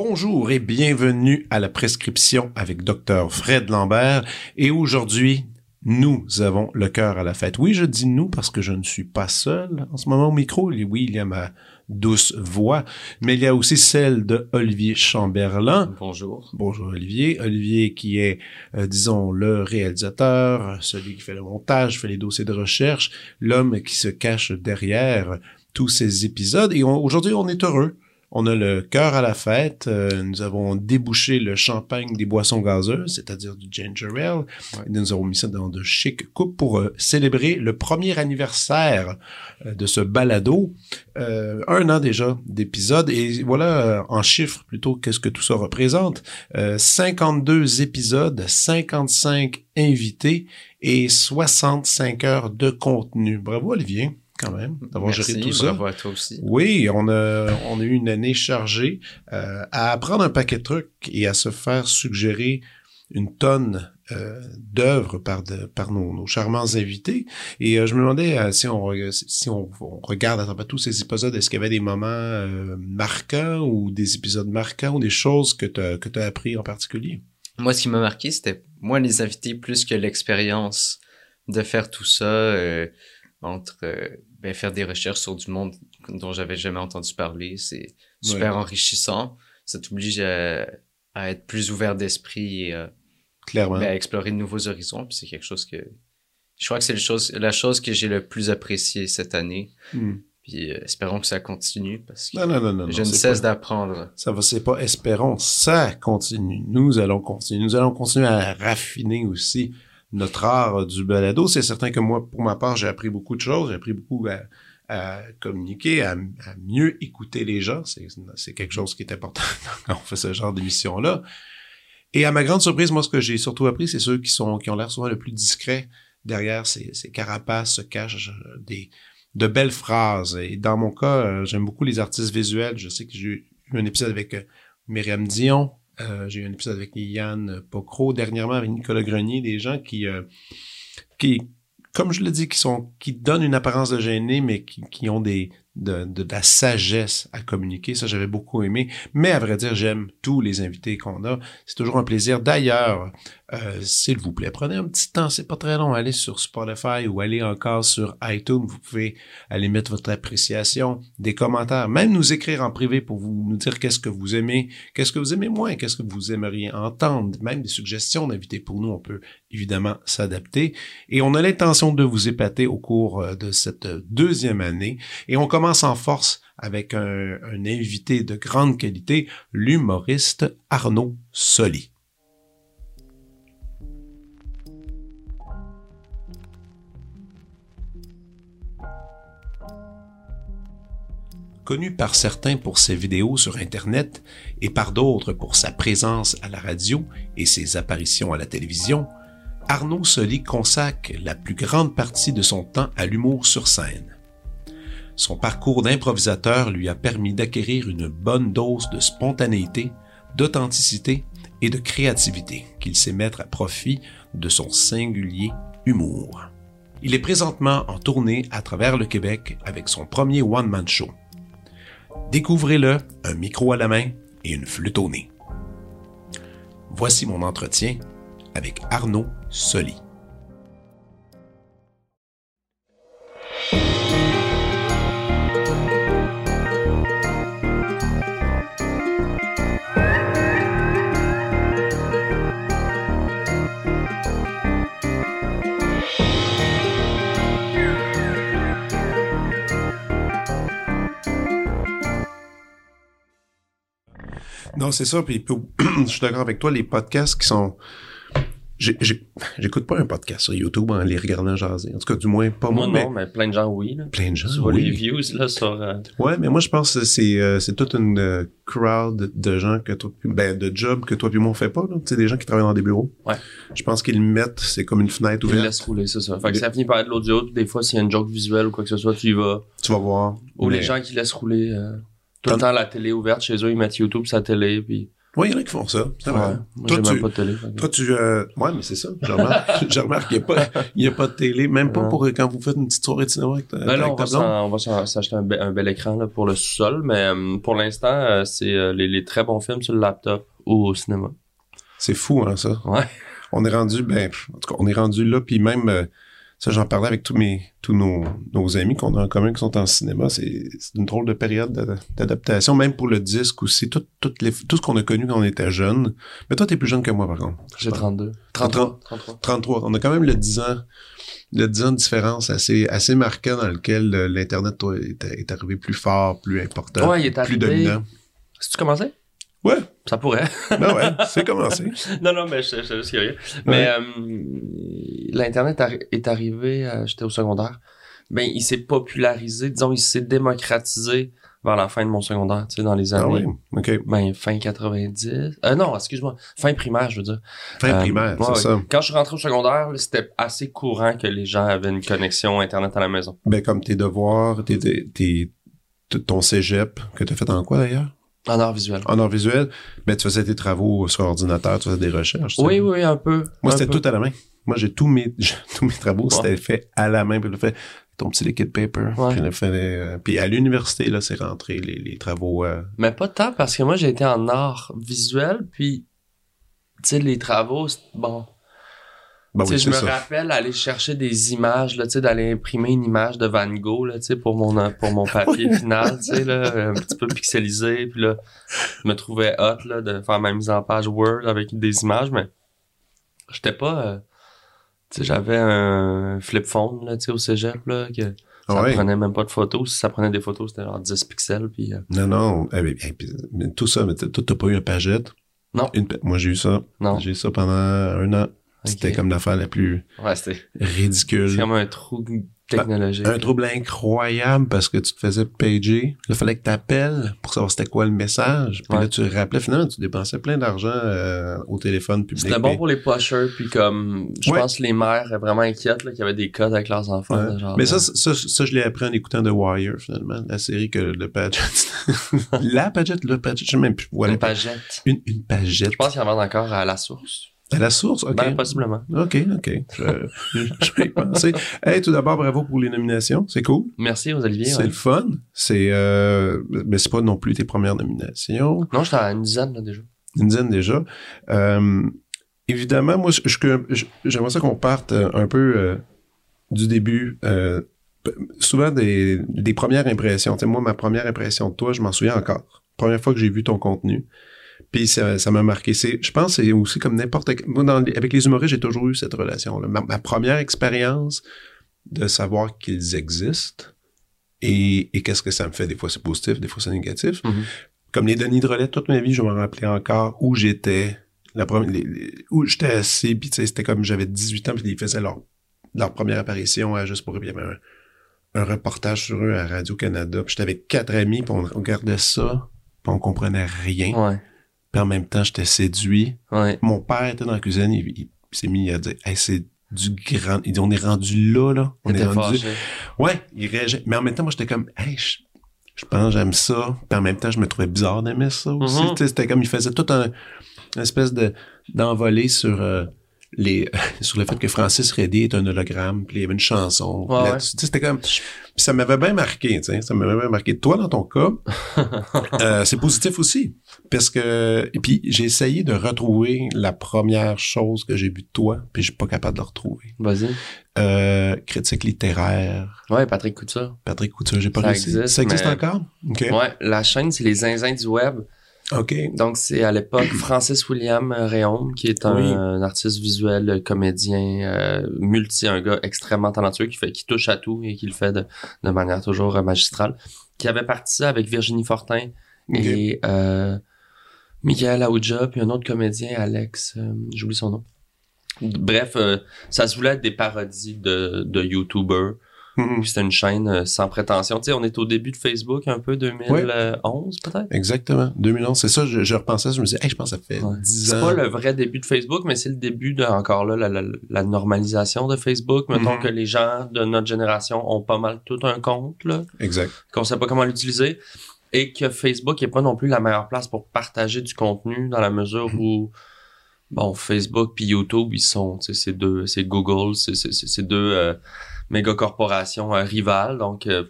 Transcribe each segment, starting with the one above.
Bonjour et bienvenue à la prescription avec Dr Fred Lambert. Et aujourd'hui, nous avons le cœur à la fête. Oui, je dis nous parce que je ne suis pas seul en ce moment au micro. Oui, il y a ma douce voix, mais il y a aussi celle de Olivier Chamberlain. Bonjour. Bonjour Olivier. Olivier qui est, euh, disons, le réalisateur, celui qui fait le montage, fait les dossiers de recherche, l'homme qui se cache derrière tous ces épisodes. Et aujourd'hui, on est heureux on a le cœur à la fête. Euh, nous avons débouché le champagne des boissons gazeuses, c'est-à-dire du ginger ale. Et nous avons mis ça dans de chic coupes pour euh, célébrer le premier anniversaire euh, de ce balado. un an déjà d'épisodes. Et voilà, en chiffres plutôt, qu'est-ce que tout ça représente? 52 épisodes, 55 invités et 65 heures de contenu. Bravo Olivier quand même d'avoir géré tout ça. à toi aussi. Oui, on a, on a eu une année chargée euh, à apprendre un paquet de trucs et à se faire suggérer une tonne euh, d'œuvres par, de, par nos, nos, charmants invités. Et euh, je me demandais euh, si, on, si on, regarde à travers tous ces épisodes, est-ce qu'il y avait des moments marquants ou des épisodes marquants ou des choses que tu as, que as appris en particulier? Moi, ce qui m'a marqué, c'était moi les invités plus que l'expérience de faire tout ça entre ben, faire des recherches sur du monde dont j'avais jamais entendu parler. C'est super enrichissant. Ça t'oblige à, être plus ouvert d'esprit et Clairement. Ben, à explorer de nouveaux horizons. Puis c'est quelque chose que je crois que c'est la chose, la chose que j'ai le plus apprécié cette année. Hmm. Puis euh, espérons que ça continue parce que non, non, non, je ne cesse d'apprendre. Ça va, c'est pas espérons, ça continue. Nous allons continuer. Nous allons continuer à raffiner aussi notre art du balado. C'est certain que moi, pour ma part, j'ai appris beaucoup de choses. J'ai appris beaucoup à, communiquer, à, mieux écouter les gens. C'est quelque chose qui est important quand on fait ce genre d'émission-là. Et à ma grande surprise, moi, ce que j'ai surtout appris, c'est ceux qui ont l'air souvent le plus discrets derrière ces, ces carapaces se cachent euh, de belles phrases. Et dans mon cas, euh, j'aime beaucoup les artistes visuels. Je sais que j'ai eu un épisode avec euh, Myriam Dion, j'ai eu un épisode avec Yann Pocro, dernièrement avec Nicolas Grenier, des gens qui qui comme je le dis, qui sont qui donnent une apparence de gêné, mais qui, qui ont des de, de, la sagesse à communiquer. Ça, j'avais beaucoup aimé. Mais à vrai dire, j'aime tous les invités qu'on a. C'est toujours un plaisir. D'ailleurs, euh, s'il vous plaît, prenez un petit temps, c'est pas très long, allez sur Spotify ou allez encore sur iTunes. Vous pouvez aller mettre votre appréciation, des commentaires, même nous écrire en privé pour vous nous dire qu'est-ce que vous aimez, qu'est-ce que vous aimez moins, qu'est-ce que vous aimeriez entendre, même des suggestions d'invités pour nous. On peut évidemment s'adapter. Et on a l'intention de vous épater au cours euh, de cette deuxième année. Et on commence en force avec un, un invité de grande qualité, l'humoriste Arnaud Soli. Connu par certains pour ses vidéos sur Internet et par d'autres pour sa présence à la radio et ses apparitions à la télévision, Arnaud Soli consacre la plus grande partie de son temps à l'humour sur scène. Son parcours d'improvisateur lui a permis d'acquérir une bonne dose de spontanéité, d'authenticité et de créativité qu'il sait mettre à profit de son singulier humour. Il est présentement en tournée à travers le Québec avec son premier one-man show. Découvrez-le, un micro à la main et une flûte au nez. Voici mon entretien avec Arnaud Soli. Non, c'est ça. Puis, je suis d'accord avec toi, les podcasts qui sont j'écoute pas un podcast sur YouTube en les regardant jaser. En tout cas, du moins, pas Moi, moi, non, mais plein de gens, oui. Là. plein de gens. Tu vois oui. les views là, sur... euh, Ouais, mais moi, je pense que c'est, euh, c'est toute une euh, crowd de gens que toi, ben, de jobs que toi puis moi on fait pas, là. Tu sais, des gens qui travaillent dans des bureaux. Ouais. Je pense qu'ils le mettent, c'est comme une fenêtre ouverte. laisses rouler, c'est ça. Fait que ça finit par être l'audio. Des fois, s'il y a une joke visuelle ou quoi que ce soit, tu y vas. Tu vas voir. Ou Mais- les gens qui laissent rouler euh, tout T'en- le temps la télé ouverte chez eux, ils mettent YouTube sa télé, puis... Ouais, il y en a qui font ça. C'est vrai. Ouais. Toi, tu- pas de télé. Toi, tu, euh, ouais, mais c'est ça. Je remarque, je remarque qu'il n'y a pas, il y a pas de télé, même pas Ouais. pour euh, quand vous faites une petite soirée de cinéma avec ta, Ben là, avec on ta va, on s'acheter un, be- un bel écran là, pour le sous-sol, mais euh, pour l'instant, euh, c'est les, les très bons films sur le laptop ou au cinéma. C'est fou, hein, ça. Ouais. On est rendu, ben, en tout cas, on est rendu là, puis même, ça, j'en parlais avec tous mes, tous nos, nos amis qu'on a en commun qui sont en cinéma. C'est, une drôle de période d'ad- d'adaptation, même pour le disque aussi. Tout, toutes les, tout ce qu'on a connu quand on était jeune. Mais toi, t'es plus jeune que moi, par contre. J'ai 32. 33. 33. 33. On a quand même le 10 ans, le 10 ans de différence assez, assez marquant dans lequel euh, l'Internet, toi, est, est arrivé plus fort, plus important, Ouais, il est plus arrivé. dominant. Si tu commençais? Ouais, Ça pourrait. ben ouais, c'est commencé. non, non, mais je je- je suis curieux. Mais euh, l'Internet est arrivé, euh, j'étais au secondaire. Ben, il s'est popularisé, disons, il s'est démocratisé vers la fin de mon secondaire, tu sais, dans les Ah années. oui, OK. Ben, fin 90. Euh, non, excuse-moi. Fin primaire, je veux dire. Fin Euh, primaire, ouais, c'est ouais. ça. Quand je suis rentré au secondaire, c'était assez courant que les gens avaient une connexion Internet à la maison. Ben, comme tes devoirs, tes, tes, tes- ton cégep, que tu as fait en quoi d'ailleurs? En art visuel. En art visuel, ben, tu faisais tes travaux sur ordinateur, tu faisais des recherches. sais. Oui, oui, un peu. Moi, c'était tout à la main. Moi, j'ai tous mes, tous mes travaux, Ouais. c'était fait à la main. Puis, le fait ton petit liquid paper. Ouais. Puis, le fait, euh, puis à l'université, là, c'est rentré les, les travaux. euh, Mais pas tant parce que moi, j'ai été en art visuel, puis, tu sais, les travaux, bon. Ben oui, sais, je me ça. rappelle aller chercher des images, là, d'aller imprimer une image de Van Gogh, là, pour mon, pour mon papier final, là, un petit peu pixelisé, puis là, je me trouvais hot, là, de faire ma mise en page Word avec des images, mais j'étais pas, euh, j'avais un flip phone, là, au cégep, là, que ça Ouais? prenait même pas de photos. Si ça prenait des photos, c'était genre 10 pixels, puis euh, Non, non. eh ben, eh, tout ça, mais t'as pas eu un pagette? Non. Une moi, j'ai eu ça. J'ai eu ça pendant un an. C'était comme l'affaire la plus Ouais, ridicule. c'est comme un trou technologique. Un trouble incroyable parce que tu te faisais pager. Il fallait que tu appelles pour savoir c'était quoi le message. Puis Ouais. là, tu rappelais. Finalement, tu dépensais plein d'argent euh, au téléphone public. C'était bon pour les pushers, puis comme, je Ouais. pense que les mères étaient vraiment inquiètes, qu'il y avait des codes avec leurs enfants. Ouais. là, genre, Mais ça, ça, ça, je l'ai appris en écoutant The Wire, finalement. La série que le Paget... la Paget, le Paget, je sais même plus. Voilà. une pagette. Une, une Pagette. Je pense qu'ils en vendent encore à la source. À la source, OK. Ben, possiblement. OK, OK. Je, vais y penser. Hey, tout d'abord, bravo pour les nominations. C'est cool. Merci aux Olivier. C'est ouais. le fun. C'est, euh, mais c'est pas non plus tes premières nominations. Non, j'étais à une dizaine, là, déjà. Une dizaine déjà. Euh, évidemment, moi, j'aimerais ça qu'on parte euh, un peu euh, du début. euh, souvent des, des premières impressions. Tu sais, moi, ma première impression de toi, je m'en souviens encore. Première fois que j'ai vu ton contenu. Puis ça ça m'a marqué. C'est, je pense que c'est aussi comme n'importe Moi, dans avec les humoristes, j'ai toujours eu cette relation-là. Ma, ma première expérience de savoir qu'ils existent et, et qu'est-ce que ça me fait. Des fois, c'est positif, des fois, c'est négatif. Mhm. Comme les Denis de relais, toute ma vie, je me rappelais encore où j'étais. La première, les- les- où j'étais assis, puis c'était comme j'avais 18 ans, puis ils faisaient leur, leur première apparition à Juste pour eux, puis il y avait un, un reportage sur eux à Radio-Canada. Puis j'étais avec quatre amis, puis on regardait ça, puis on comprenait rien. Ouais. Puis en même temps, j'étais séduit. Ouais. Mon père était dans la cuisine, il, il s'est mis à dire Hey, c'est du grand. Il dit On est rendu là, là. On est rendu. fâché. Ouais, il réagissait. Mais en même temps, moi, j'étais comme Hey, je, je pense que j'aime ça. Puis en même temps, je me trouvais bizarre d'aimer ça aussi. Mhm. Sais, C'était comme il faisait tout un une espèce de d'envolée sur euh, les sur le fait que Francis Reddy est un hologramme, puis il y avait une chanson. Ouais, là-dessus. Tu sais, C'était comme ça m'avait bien marqué, tu sais, ça m'avait bien marqué. Toi, dans ton cas, euh, c'est positif aussi. Parce que, et puis j'ai essayé de retrouver la première chose que j'ai vue de toi, puis je suis pas capable de la retrouver. Vas-y. Euh, critique littéraire, Ouais, Patrick Couture. Patrick Couture, j'ai pas Ça réussi. existe, ça existe mais- encore? OK. Ouais, la chaîne, c'est les zinzins du web. Donc, c'est à l'époque Francis William Réaume, qui est un, Oui. un artiste visuel, euh, comédien, euh, multi, un gars extrêmement talentueux qui fait, qui touche à tout et qui le fait de, de manière toujours euh, magistrale. Qui avait parti ça avec Virginie Fortin et euh, Michael Aouja, puis un autre comédien, Alex, euh, j'oublie son nom. Bref, euh, ça se voulait être des parodies de, de YouTubers. Mhm. Puis c'était une chaîne euh, sans prétention. Tu sais, on est au début de Facebook, un peu 2011 peut-être? Exactement. 2011, c'est ça, je, je repensais, je me disais, hey, je pense que ça fait Ouais. 10 C'est ans. pas le vrai début de Facebook, mais c'est le début de, encore là, la, la, la normalisation de Facebook. Mettons Mhm. que les gens de notre génération ont pas mal tout un compte, là, Exact. qu'on sait pas comment l'utiliser. Et que Facebook est pas non plus la meilleure place pour partager du contenu dans la mesure Mhm. où, bon, Facebook puis YouTube, ils sont, c'est deux, c'est Google, c'est, deux euh, méga corporations euh, rivales. Donc, euh,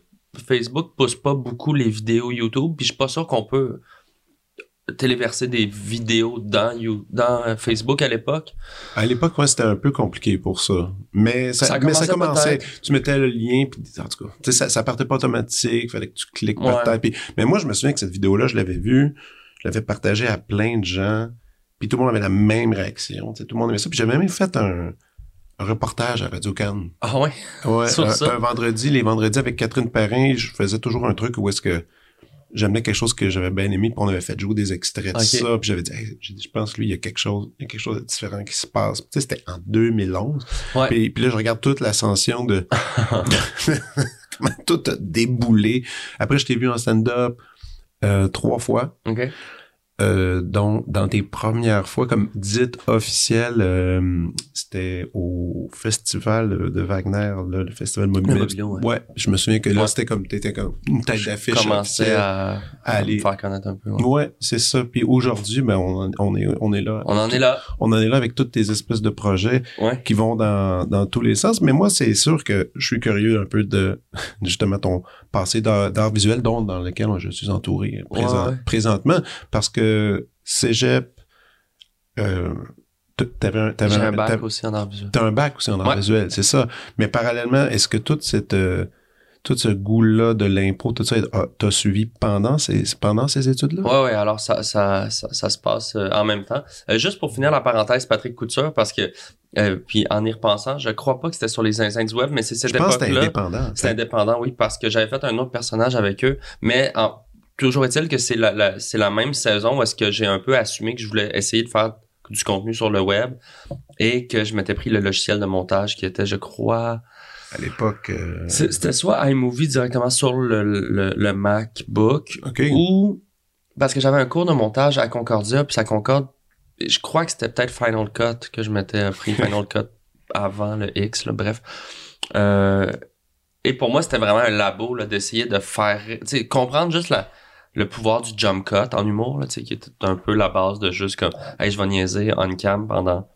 Facebook pousse pas beaucoup les vidéos YouTube, puis je suis pas sûr qu'on peut téléverser des vidéos dans, You- dans Facebook à l'époque. À l'époque, ouais, c'était un peu compliqué pour ça. Mais ça, Ça mais ça commençait. Tu mettais le lien, puis en tout cas, ça, ça partait pas automatique, fallait que tu cliques Ouais. par terre. Puis, mais moi, je me souviens que cette vidéo-là, je l'avais vue, je l'avais partagée à plein de gens, puis tout le monde avait la même réaction. Tout le monde aimait ça. Puis j'avais même fait un, un reportage à Radio Cannes. Ah ouais? Ouais, Sur un, ça? un vendredi, les vendredis avec Catherine Perrin, je faisais toujours un truc où est-ce que j'amenais quelque chose que j'avais bien aimé, puis on avait fait jouer des extraits de ça, puis j'avais dit, Hey, je pense que lui, il y a quelque chose, il y a quelque chose de différent qui se passe. Tu sais, c'était en 2011. Ouais. Puis, puis là, je regarde toute l'ascension de comment tout a déboulé. Après, je t'ai vu en stand-up euh, trois fois. OK. Euh, dont dans tes premières fois comme dite officielle, euh, c'était au festival de Wagner, là, le festival Mobile. Le Mobile, ouais. ouais. je me souviens que là, Ouais. c'était comme t'étais comme une tête d'affiche. Commençais à, à aller. me faire connaître un peu. ouais. Ouais, c'est ça. Puis aujourd'hui, ben on, on est on est là. On en est là. On en est là avec toutes tes espèces de projets qui vont dans, dans tous les sens. Mais moi, c'est sûr que je suis curieux un peu de justement ton passé d'art, visuel, dont dans lequel je suis entouré présent- présentement, parce que Cégep, euh, t'avais un, t'avais J'ai un un- bac aussi en art visuel. t'as un bac aussi en art Ouais. visuel, c'est ça. Mais parallèlement, est-ce que toute cette euh, tout ce goût-là de l'impro, tout ça, ah, t'as suivi pendant ces pendant ces études-là? Ouais, ouais, alors ça, ça, ça, ça se passe euh, en même temps. Euh, juste pour finir la parenthèse, Patrick Couture, parce que, euh, puis en y repensant, je crois pas que c'était sur les zinzins du web, mais c'est cette je pense que c'était époque-là. indépendant. C'est indépendant, oui, parce que j'avais fait un autre personnage avec eux, mais en- toujours est-il que c'est la, la- c'est la même saison où est-ce que j'ai un peu assumé que je voulais essayer de faire du contenu sur le web et que je m'étais pris le logiciel de montage qui était, je crois, À l'époque. euh, c'était soit iMovie directement sur le, le, le MacBook OK. ou parce que j'avais un cours de montage à Concordia, puis ça concorde. Je crois que c'était peut-être Final Cut que je m'étais pris Final Cut avant le X, là, bref. Euh, et pour moi, c'était vraiment un labo là, d'essayer de faire, comprendre juste la, le pouvoir du jump cut en humour, là, tu sais, qui est un peu la base de juste comme, hey, je vais niaiser on cam pendant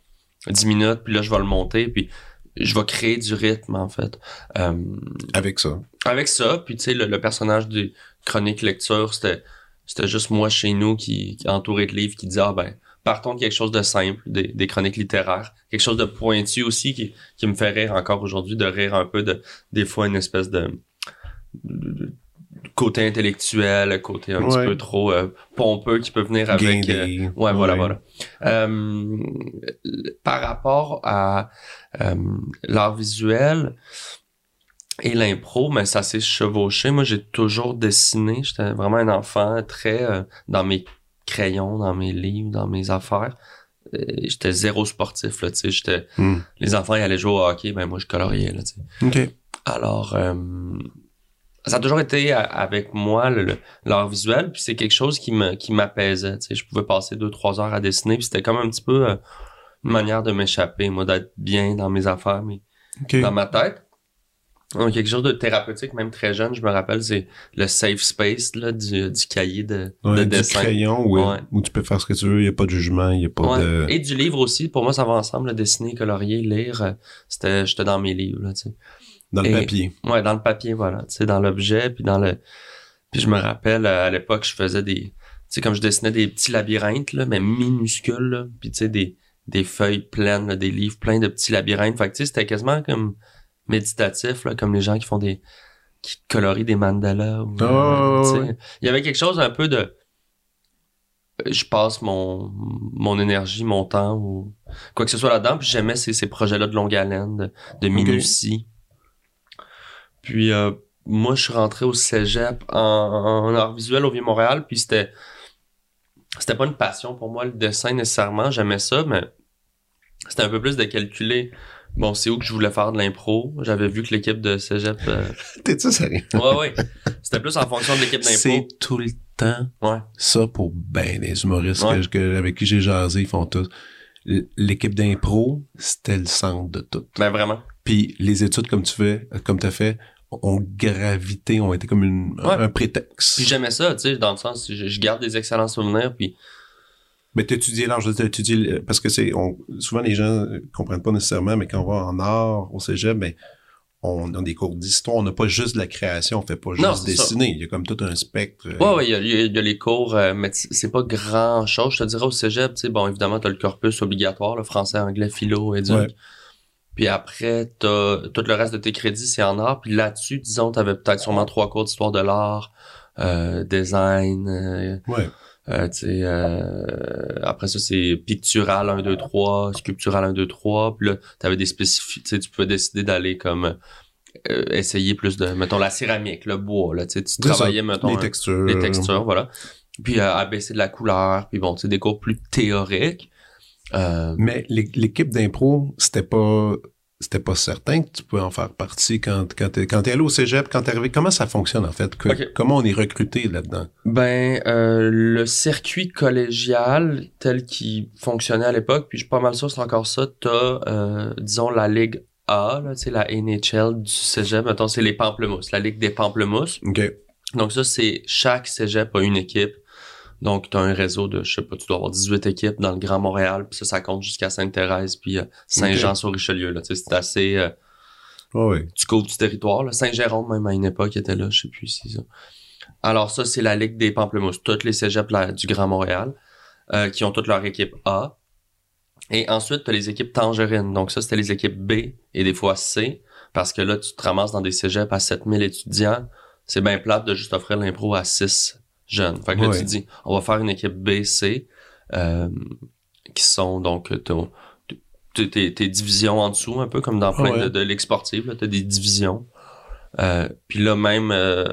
10 minutes, puis là, je vais le monter, puis je vais créer du rythme, en fait. Euh, Avec ça. avec ça, puis tu sais, le, le personnage du chronique lecture, c'était c'était juste moi chez nous qui, qui entouré de livres qui disait ah ben partons de quelque chose de simple, des, des chroniques littéraires, quelque chose de pointu aussi qui, qui me fait rire encore aujourd'hui, de rire un peu de des fois une espèce de, de- de côté intellectuel, côté un Ouais. petit peu trop euh, pompeux qui peut venir avec euh. Ouais, voilà, voilà. Euh, par rapport à euh, l'art visuel et l'impro, mais ça s'est chevauché. Moi, j'ai toujours dessiné. J'étais vraiment un enfant très euh, dans mes crayons, dans mes livres, dans mes affaires. J'étais zéro sportif, là, tu sais. J'étais... Hmm. Les enfants, ils allaient jouer au hockey, ben moi, je coloriais, là, tu sais. OK. Alors, euh, ça a toujours été a- avec moi l'art visuel, puis c'est quelque chose qui me qui m'apaisait. Tu sais, je pouvais passer deux trois heures à dessiner, puis c'était comme un petit peu euh, une manière de m'échapper, moi, d'être bien dans mes affaires, mais dans ma tête. Donc, quelque chose de thérapeutique, même très jeune, je me rappelle, c'est le safe space là, du, du cahier de, Ouais, de du dessin. crayon où, Ouais. où tu peux faire ce que tu veux, il n'y a pas de jugement, il n'y a pas Ouais. de... Et du livre aussi, pour moi, ça va ensemble, le dessiner, colorier, lire, euh, c'était, j'étais dans mes livres, là, tu sais. Dans le Et- papier. Ouais, dans le papier, voilà. Tu sais, dans l'objet, puis dans le... Puis je me rappelle, à l'époque, je faisais des... Tu sais, comme je dessinais des petits labyrinthes, là, mais minuscules, là. Puis tu sais, des, des feuilles pleines, là, des livres pleins de petits labyrinthes. Fait que tu sais, c'était quasiment comme méditatif, là, comme les gens qui font des... qui colorient des mandalas. Ou, Ah, tu sais. ouais. Il y avait quelque chose un peu de... Je passe mon, mon énergie, mon temps, ou quoi que ce soit là-dedans. Puis j'aimais ces, ces projets-là de longue haleine, de, de minutie. Puis euh, moi, je suis rentré au cégep en, en art visuel au Vieux-Montréal, puis c'était c'était pas une passion pour moi, le dessin nécessairement. J'aimais ça, mais c'était un peu plus de calculer. Bon, c'est où que je voulais faire de l'impro. J'avais vu que l'équipe de cégep. euh, T'es-tu sérieux? Ouais, ouais. C'était plus en fonction de l'équipe C'est d'impro. tout le temps Ouais. ça pour ben les humoristes Ouais. que- avec qui j'ai jasé, ils font tout. L'équipe d'impro, c'était le centre de tout. Ben vraiment. Puis les études comme tu fais, comme t'as fait, ont gravité, ont été comme une, Ouais. un prétexte. Puis j'aimais ça, tu sais, dans le sens, je, je garde des excellents souvenirs, puis Mais t'étudies l'art, je veux dire, t'étudies parce que c'est, souvent les gens comprennent pas nécessairement, mais quand on va en art, au cégep, ben, on a des cours d'histoire, on n'a pas juste de la création, on fait pas juste Non, c'est ça. dessiner, il y a comme tout un spectre. euh, Ouais, il y a, il y les cours, euh, mais c'est pas grand chose. Je te dirais au cégep, tu sais, bon, évidemment, t'as le corpus obligatoire, le français, anglais, philo, éduc. Ouais. Puis après, t'as tout le reste de tes crédits, c'est en art. Puis là-dessus, disons, t'avais peut-être sûrement trois cours d'histoire de l'art, euh, design, euh, Ouais. euh, euh, après ça, c'est pictural 1, 2, 3, sculptural 1, 2, 3. Puis là, t'avais des spécifiques, tu pouvais décider d'aller comme euh, essayer plus de, mettons, la céramique, le bois, là, tu ça, travaillais, mettons, les un- textures. les textures, voilà. Puis euh, abaisser de la couleur, puis bon, tu des cours plus théoriques. Euh, Mais l'é- l'équipe d'impro, c'était pas c'était pas certain que tu pouvais en faire partie quand quand t'es quand t'es allé au cégep, quand t'es arrivé. Comment ça fonctionne en fait? Que-. Comment on est recruté là-dedans? Ben, euh, le circuit collégial tel qu'il fonctionnait à l'époque, puis je suis pas mal sûr c'est encore ça, t'as, euh, disons, la Ligue A, là, la NHL du cégep, mettons, c'est les Pamplemousses, la Ligue des Pamplemousses. Ok. Donc ça, c'est chaque cégep a une équipe. Donc, tu as un réseau de, je sais pas, tu dois avoir 18 équipes dans le Grand Montréal, puis ça, ça compte jusqu'à Sainte-Thérèse, puis euh, Saint-Jean-sur-Richelieu. Sais, c'est assez... euh, Ouais, ouais. tu couvres du territoire. Saint-Jérôme, même à une époque, était là, je sais plus si ça. Alors ça, c'est la Ligue des Pamplemousses. Toutes les cégeps là, du Grand Montréal, euh, qui ont toutes leur équipe A. Et ensuite, tu as les équipes tangerines. Donc ça, c'était les équipes B et des fois C, parce que là, tu te ramasses dans des cégeps à 7000 étudiants. C'est bien plate de juste offrir l'impro à 6 jeunes. Fait que là, tu dis, on va faire une équipe B, C, euh, qui sont donc ton- tes, divisions en dessous, un peu comme dans plein ouais. de, de ligues sportives. Tu as des divisions. Euh, puis là, même euh,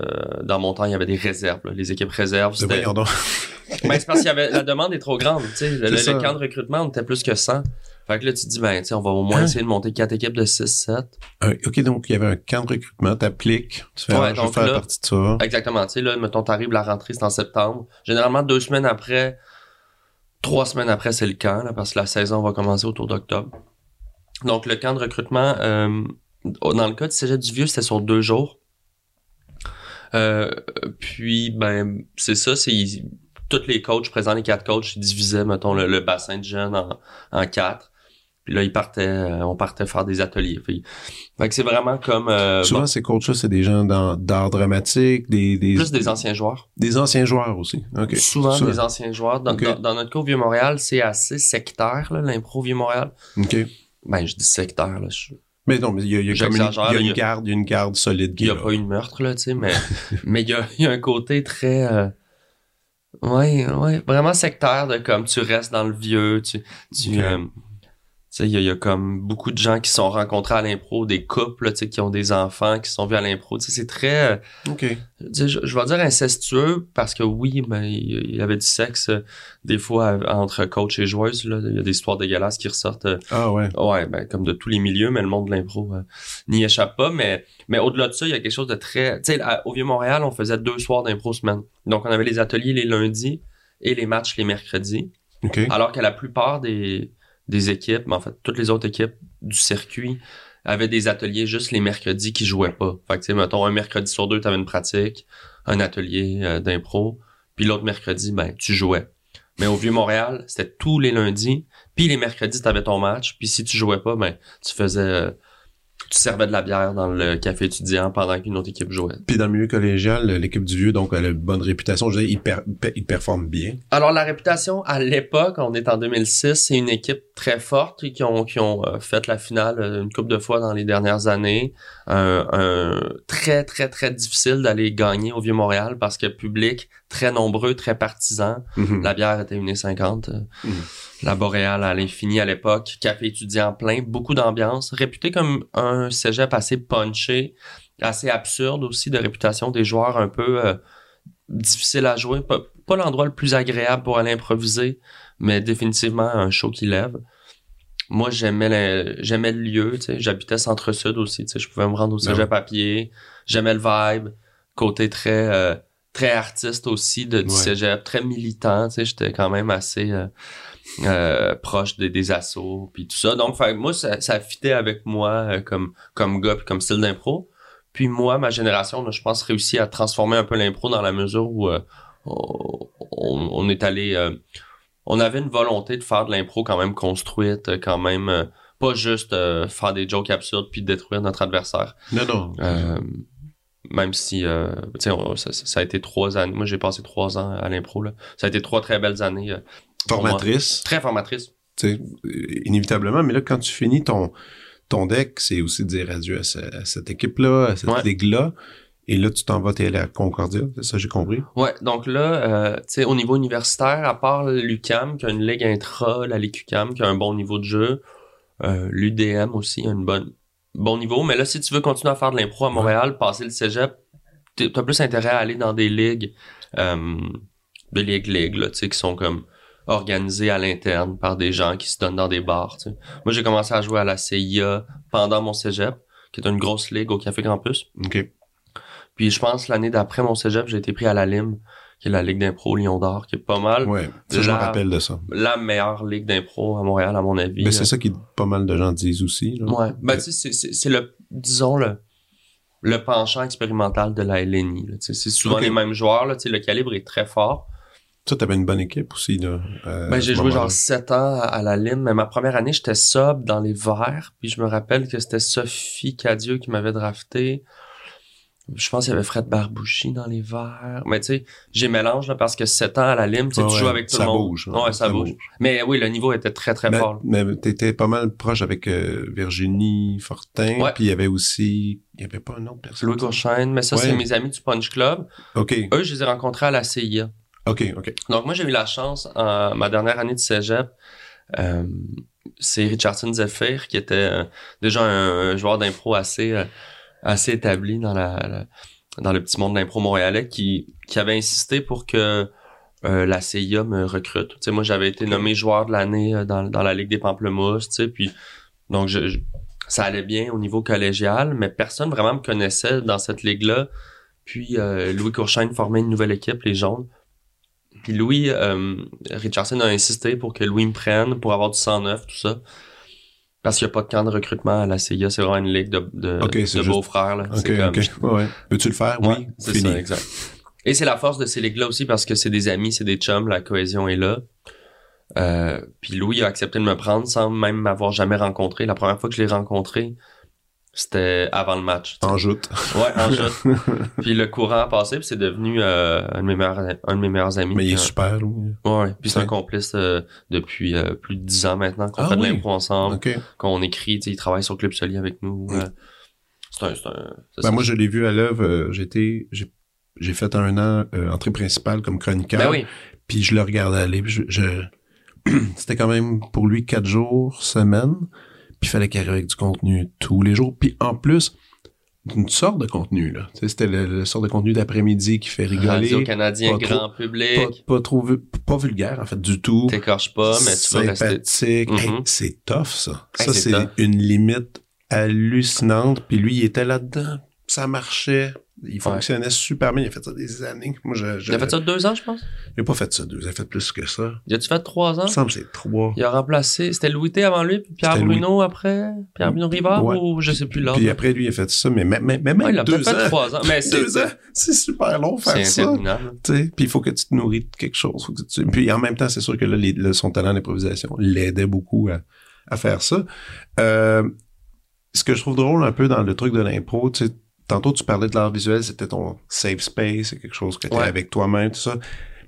dans mon temps, il y avait des réserves. là. Les équipes réserves, Mais c'était... Ben, c'est parce qu'il y avait la demande est trop grande. tu sais. Le, le camp de recrutement, on était plus que 100. Fait que là, tu te dis, ben, on va au moins Hein? essayer de monter quatre équipes de 6-7. Un- ok, donc il y avait un camp de recrutement, t'appliques, tu fais Ouais, je donc là- partie de ça. Exactement. Tu sais, là, mettons, t'arrives, la rentrée, c'est en septembre. Généralement, deux semaines après, trois semaines après, c'est le camp, là, parce que la saison va commencer autour d'octobre. Donc, le camp de recrutement, euh, dans le cas du Cégep du Vieux, c'était sur deux jours. Euh, puis, ben, c'est ça, c'est tous les coachs présents, les quatre coachs, ils divisaient, mettons, le, le bassin de jeunes en, en quatre. Puis là, ils partaient, euh, on partait faire des ateliers. Fait, fait que c'est vraiment comme euh, Souvent, bon, ces coachs-là, c'est des gens dans- d'art dramatique, des, des, plus des anciens joueurs. des anciens joueurs aussi. Souvent des anciens joueurs. Dans, dans, dans notre au Vieux-Montréal, c'est assez sectaire, là, l'impro Vieux-Montréal. Ok. Ben, je dis sectaire, là. je- Mais non, mais il y a, il y a comme une, y a une garde, il y a une garde solide Il y a là. pas eu de meurtre, là, tu sais, mais, mais il y a, y a un côté très, euh, ouais, ouais, vraiment sectaire de comme tu restes dans le vieux, tu, euh, il y, y a comme beaucoup de gens qui sont rencontrés à l'impro, des couples, là, tu sais, qui ont des enfants, qui sont vus à l'impro, tu sais, c'est très, euh, Ok. tu sais, je, je vais dire incestueux parce que oui, ben, il y avait du sexe euh, des fois entre coach et joueuse. Là, il y a des histoires dégueulasses qui ressortent. euh, Ah ouais. ouais, ben, comme de tous les milieux, mais le monde de l'impro euh, n'y échappe pas. Mais, mais au-delà de ça, il y a quelque chose de très. Tu sais, au Vieux-Montréal, on faisait deux soirs d'impro semaine. Donc, on avait les ateliers les lundis et les matchs les mercredis. Ok. Alors que la plupart des, des équipes, mais en fait, toutes les autres équipes du circuit avaient des ateliers juste les mercredis qui jouaient pas. Fait que, tu sais, mettons, un mercredi sur deux, t'avais une pratique, un atelier euh, d'impro, puis l'autre mercredi, ben, tu jouais. Mais au Vieux-Montréal, c'était tous les lundis, puis les mercredis, t'avais ton match, puis si tu jouais pas, ben, tu faisais... euh, tu servais de la bière dans le café étudiant pendant qu'une autre équipe jouait. Puis dans le milieu collégial, l'équipe du vieux, donc, elle a une bonne réputation. Je veux dire, ils, per- pe- ils performent bien. Alors, la réputation, à l'époque, on est en 2006, c'est une équipe très forte qui ont, qui ont euh, fait la finale euh, une couple de fois dans les dernières années. Un, un- très, très, très difficile d'aller gagner au Vieux-Montréal parce que public très nombreux, très partisan. Mhm. La bière était 1,50. euh, Mhm. La Boréale à l'infini à l'époque. Café étudiant plein, beaucoup d'ambiance. Réputé comme un cégep assez punché, assez absurde aussi de réputation des joueurs un peu euh, difficile à jouer. Pas, pas l'endroit le plus agréable pour aller improviser, mais définitivement un show qui lève. moi, j'aimais le, j'aimais le lieu, tu sais. J'habitais centre-sud aussi, tu sais. Je pouvais me rendre au Ben cégep à pied. J'aimais le vibe. Côté très, euh, très artiste aussi de, du Ouais. cégep. Très militant, tu sais. J'étais quand même assez euh, euh, proche des, des assos puis tout ça. Donc, fait, moi, ça, ça fitait avec moi euh, comme, comme gars puis comme style d'impro. Puis moi, ma génération, là, je pense, réussi à transformer un peu l'impro dans la mesure où euh, on, on est allé... euh, on avait une volonté de faire de l'impro quand même construite, quand même... euh, pas juste euh, faire des jokes absurdes puis détruire notre adversaire. Non, non. Euh, même si, euh, tu sais, on- ça, ça- a été trois années. Moi, j'ai passé trois ans à l'impro. Là. Ça a été trois très belles années. Formatrice, très formatrices. tu sais, euh, inévitablement. Mais là, quand tu finis ton, ton deck, c'est aussi de dire adieu à, ce- à cette équipe-là, à cette Ouais. ligue-là. Et là, tu t'en vas, t'es allé à Concordia. C'est ça, j'ai compris? Ouais, donc là, euh, tu sais, au niveau universitaire, à part l'UCAM, qui a une ligue intra, la Ligue UCAM, qui a un bon niveau de jeu, euh, l'UDM aussi a bonne bon niveau. Mais là, si tu veux continuer à faire de l'impro à Montréal, passer le cégep, t'as plus intérêt à aller dans des ligues, euh, des ligues ligues, là, tu sais, qui sont comme organisées à l'interne par des gens qui se donnent dans des bars, tu sais. Moi, j'ai commencé à jouer à la CIA pendant mon cégep, qui est une grosse ligue au Café Campus. OK. Puis je pense l'année d'après mon cégep, j'ai été pris à la LIM, qui est la Ligue d'impro Lyon d'Or, qui est pas mal Ouais. Ça, je me rappelle de ça. la meilleure ligue d'impro à Montréal, à mon avis. Mais c'est ça que pas mal de gens disent aussi. là. Ouais. Ben, tu sais, c'est- c'est c'est le, disons, le, le penchant expérimental de la LNI. C'est souvent les mêmes joueurs. Là. Tu sais, Le calibre est très fort. Ça, t'avais une bonne équipe aussi, là. euh, Ben, j'ai joué genre 7 ans à, la LIM, mais ma première année, j'étais sub dans les verts. Puis je me rappelle que c'était Sophie Cadieux qui m'avait drafté. Je pense qu'il y avait Fred Barbouchi dans les verts. Mais tu sais, j'ai mélange là, parce que 7 ans à la LIM, tu Ouais, tu joues avec tout le monde. bouge. Ouais, ça, bouge. Mais oui, le niveau était très, très Mais, fort. mais t'étais pas mal proche avec euh, Virginie Fortin. Puis il y avait aussi... Il y avait pas une autre personne. Louis Courchaine, mais ça, c'est mes amis du Punch Club. OK. Eux, je les ai rencontrés à la CIA. OK, OK. Donc, moi, j'ai eu la chance, en ma dernière année de cégep, euh, c'est Richardson Zephyr, qui était euh, déjà un, un joueur d'impro assez, euh, assez établi dans la, la- dans le petit monde de l'impro montréalais, qui, qui avait insisté pour que euh, la CIA me recrute. Tu sais, moi, j'avais été nommé joueur de l'année euh, dans, dans la Ligue des Pamplemousses, tu sais, puis donc, je, je- ça allait bien au niveau collégial, mais personne vraiment me connaissait dans cette ligue-là. Puis euh, Louis Courchaine formait une nouvelle équipe, les Jaunes. Puis Louis, euh, Richardson a insisté pour que Louis me prenne, pour avoir du 109, tout ça. Parce qu'il n'y a pas de camp de recrutement à la CIA, c'est vraiment une ligue de, de, beaux-frères. OK, comme- OK. Ouais, ouais. Veux-tu le faire? Ouais, oui. c'est ça, exact. Et c'est la force de ces ligues-là aussi parce que c'est des amis, c'est des chums, la cohésion est là. Euh, puis Louis a accepté de me prendre sans même m'avoir jamais rencontré. La première fois que je l'ai rencontré, c'était avant le match. En joute. Ouais, en jeu. puis le courant a passé, puis c'est devenu euh, un, de mes meilleurs, un de mes meilleurs amis. Mais il est Puis, super, euh, ouais, puis c'est un complice euh, depuis euh, plus de dix ans maintenant qu'on Ah fait de oui. l'impro ensemble, qu'on écrit, il travaille sur Club Soli avec nous. Mm. euh, c'est un... un- Ben, moi, je l'ai vu à l'œuvre. euh, J'étais... J'ai fait un an euh, entrée principale comme chroniqueur. Ben oui. Puis je le regardais aller. puis Je, je- C'était quand même pour lui quatre jours, semaine. Puis il fallait qu'il arrive avec du contenu tous les jours. Puis en plus, une sorte de contenu, là. C'était le, le sorte de contenu d'après-midi qui fait rigoler. Radio-Canadien, pas trop- grand public, pas trop pas vulgaire, en fait, du tout. t'écorches pas, mais tu vas rester... Hey, Mhm. c'est tough, ça. Hey, ça, c'est une limite hallucinante. Puis lui, il était là-dedans. Ça marchait. Il fonctionnait super bien. Il a fait ça des années. Moi, je, je, Il a fait ça deux ans, je pense? il a pas fait ça deux. Il a fait plus que ça. Il a-tu fait trois Il ans? me semble que c'est trois. Il a remplacé... C'était Louis T avant lui, puis Pierre Louis. Bruno après? Pierre Bruno Rivard Ouais. ou je sais plus l'ordre? Puis après, lui, il a fait ça. Mais, mais, mais, mais même Ouais, il a deux fait ans. trois ans. Mais c'est... Deux ans. C'est super long faire ça. Puis il faut que tu te nourris de quelque chose. Faut que tu... Puis en même temps, c'est sûr que là, les- son talent d'improvisation l'aidait beaucoup à, à faire ça. Euh, ce que je trouve drôle un peu dans le truc de l'impro, tu sais, tantôt tu parlais de l'art visuel, c'était ton safe space, c'est quelque chose que tu Ouais. avec toi-même, tout ça.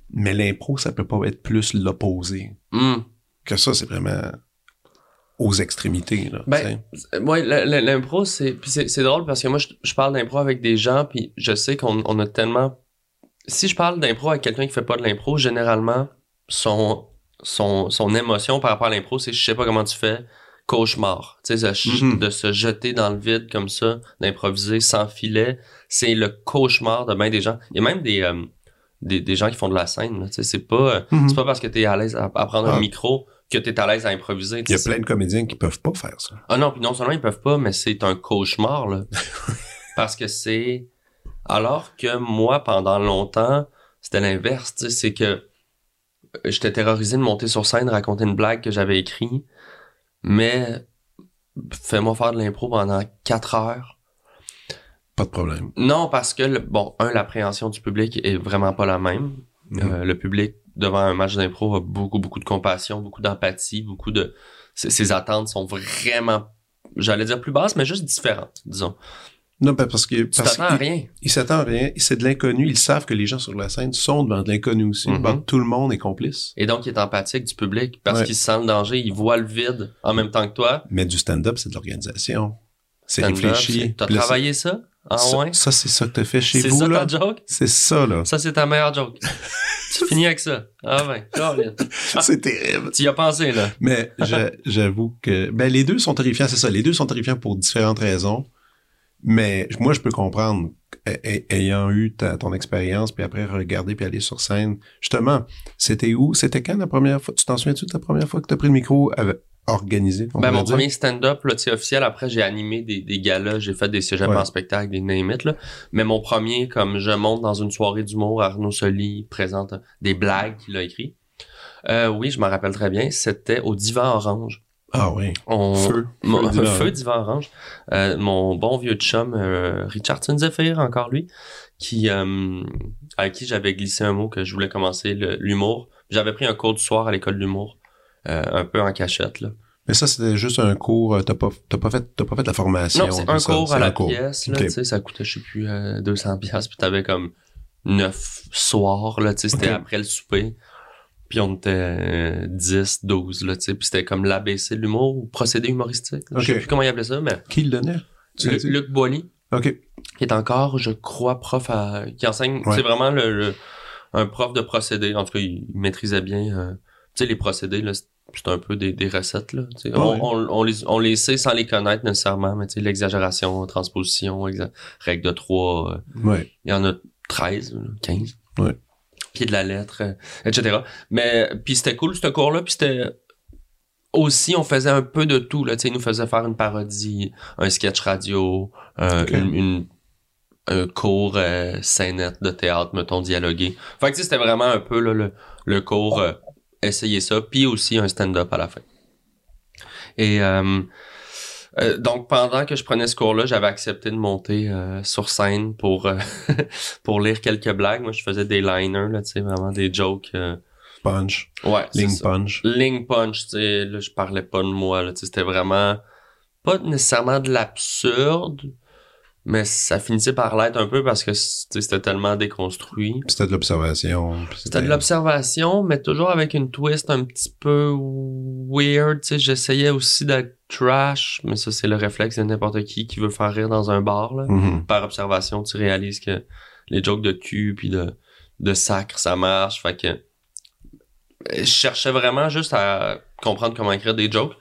Mais l'impro, ça peut pas être plus l'opposé. Hum. Que ça, c'est vraiment aux extrémités. Là, Ben, l'impro, c'est, c'est, c'est drôle parce que moi, je, je parle d'impro avec des gens, puis je sais qu'on on a tellement. Si je parle d'impro avec quelqu'un qui fait pas de l'impro, généralement, son, son, son émotion par rapport à l'impro, c'est je sais pas comment tu fais, cauchemar. Tu sais, de, Mhm. de se jeter dans le vide comme ça, d'improviser sans filet, c'est le cauchemar de bien des gens. Il y a même des, euh, des, des gens qui font de la scène. Tu sais, c'est pas, euh, Mhm. pas parce que t'es à l'aise à, à prendre Ah. un micro que t'es à l'aise à improviser. Il y a plein de comédiens qui peuvent pas faire ça. Ah non, puis non seulement ils peuvent pas, mais c'est un cauchemar, là. Parce que c'est... Alors que moi, pendant longtemps, c'était l'inverse, tu sais, c'est que j'étais terrorisé de monter sur scène, raconter une blague que j'avais écrite, mais fais-moi faire de l'impro pendant quatre heures. Pas de problème. Non, parce que, le- bon, un, l'appréhension du public est vraiment pas la même. Mhm. Euh, le public, devant un match d'impro, a beaucoup, beaucoup de compassion, beaucoup d'empathie, beaucoup de... Ses, ses attentes sont vraiment, j'allais dire plus basses, mais juste différentes, disons. Non, parce que Tu parce à rien. ils s'attendent à rien. C'est de l'inconnu. Ils savent que les gens sur la scène sont devant de l'inconnu aussi. Mhm. Bon, tout le monde est complice. Et donc, il est empathique du public parce Ouais. qu'il sent le danger, il voit le vide en même temps que toi. Mais du stand-up, c'est de l'organisation. C'est réfléchi. c'est- T'as travaillé ça? Ah ça, ouais? ça, c'est ça que t'as fait chez C'est vous, ça là. ta joke? C'est ça, là. Ça, c'est ta meilleure joke. tu finis avec ça. Ah ben, Caroline. c'est terrible. Tu y as pensé, là. Mais j'a- j'avoue que ben les deux sont terrifiants, c'est ça. Les deux sont terrifiants pour différentes raisons. Mais moi, je peux comprendre, ayant eu ta- ton expérience, puis après regarder puis aller sur scène. Justement, c'était où? C'était quand la première fois? Tu t'en souviens-tu de ta première fois que tu as pris le micro avec, organisé? on Ben, mon dire? premier stand-up, là, officiel, après, j'ai animé des, des galas, j'ai fait des cégeps Ouais. en spectacle, des name it, là. Mais mon premier, comme je monte dans une soirée d'humour, Arnaud Soli présente des blagues qu'il a écrit. Euh, oui, je m'en rappelle très bien. C'était au Divan Orange. Ah oui. On... Feu. Mon, Feu Orange. Euh, mon bon vieux chum, euh, Richardson Zephyr, encore lui, qui, euh, avec qui j'avais glissé un mot que je voulais commencer l'humour. J'avais pris un cours du soir à l'école d'humour, euh, un peu en cachette, là. Mais ça, c'était juste un cours. euh, T'as pas, pas fait, t'as pas fait la formation. Non, c'est un ça, cours à la cours. pièce, là, Ok. tu sais, ça coûtait, je sais plus, euh, 200 pièces puis t'avais comme neuf soirs, là, tu sais, c'était après le souper. Puis on était euh, 10, 12, là, tu sais, puis c'était comme l'ABC de l'humour ou procédé humoristique. là. Je sais plus comment il appelait ça, mais Qui le donnait? Luc Boily, OK. qui est encore, je crois, prof à... qui enseigne, Ouais. c'est vraiment le, le- un prof de procédé. En tout cas, il maîtrisait bien, euh, tu sais, les procédés, là, c'est un peu des, des recettes, là. Ouais. On, on, on les, on les sait sans les connaître nécessairement, mais tu sais, l'exagération, transposition, exa- règle de trois, euh, Ouais. il y en a 13, là, 15. Ouais. Pied de la lettre, euh, etc. Mais, puis c'était cool, ce cours-là, puis c'était... Aussi, on faisait un peu de tout, là, tu sais, il nous faisait faire une parodie, un sketch radio, euh, une, une- un cours euh, scénette de théâtre, mettons, dialogué. Fait que, c'était vraiment un peu, là, le, le cours, euh, essayer ça, puis aussi un stand-up à la fin. Et euh, donc pendant que je prenais ce cours-là, j'avais accepté de monter euh, sur scène pour euh, pour lire quelques blagues. Moi, je faisais des liners, là, tu sais, vraiment des jokes. euh, Punch. ouais, ça. punch. Ling punch, tu sais, là, je parlais pas de moi, là, tu sais, c'était vraiment pas nécessairement de l'absurde, mais ça finissait par l'être un peu parce que c'était tellement déconstruit. C'était de l'observation. C'était de l'observation, mais toujours avec une twist un petit peu weird. J'essayais aussi d'être trash, mais ça, c'est le réflexe de n'importe qui qui veut faire rire dans un bar. Là. Mhm. Par observation, tu réalises que les jokes de cul puis de, de sacre, ça marche. Fait que je cherchais vraiment juste à comprendre comment écrire des jokes.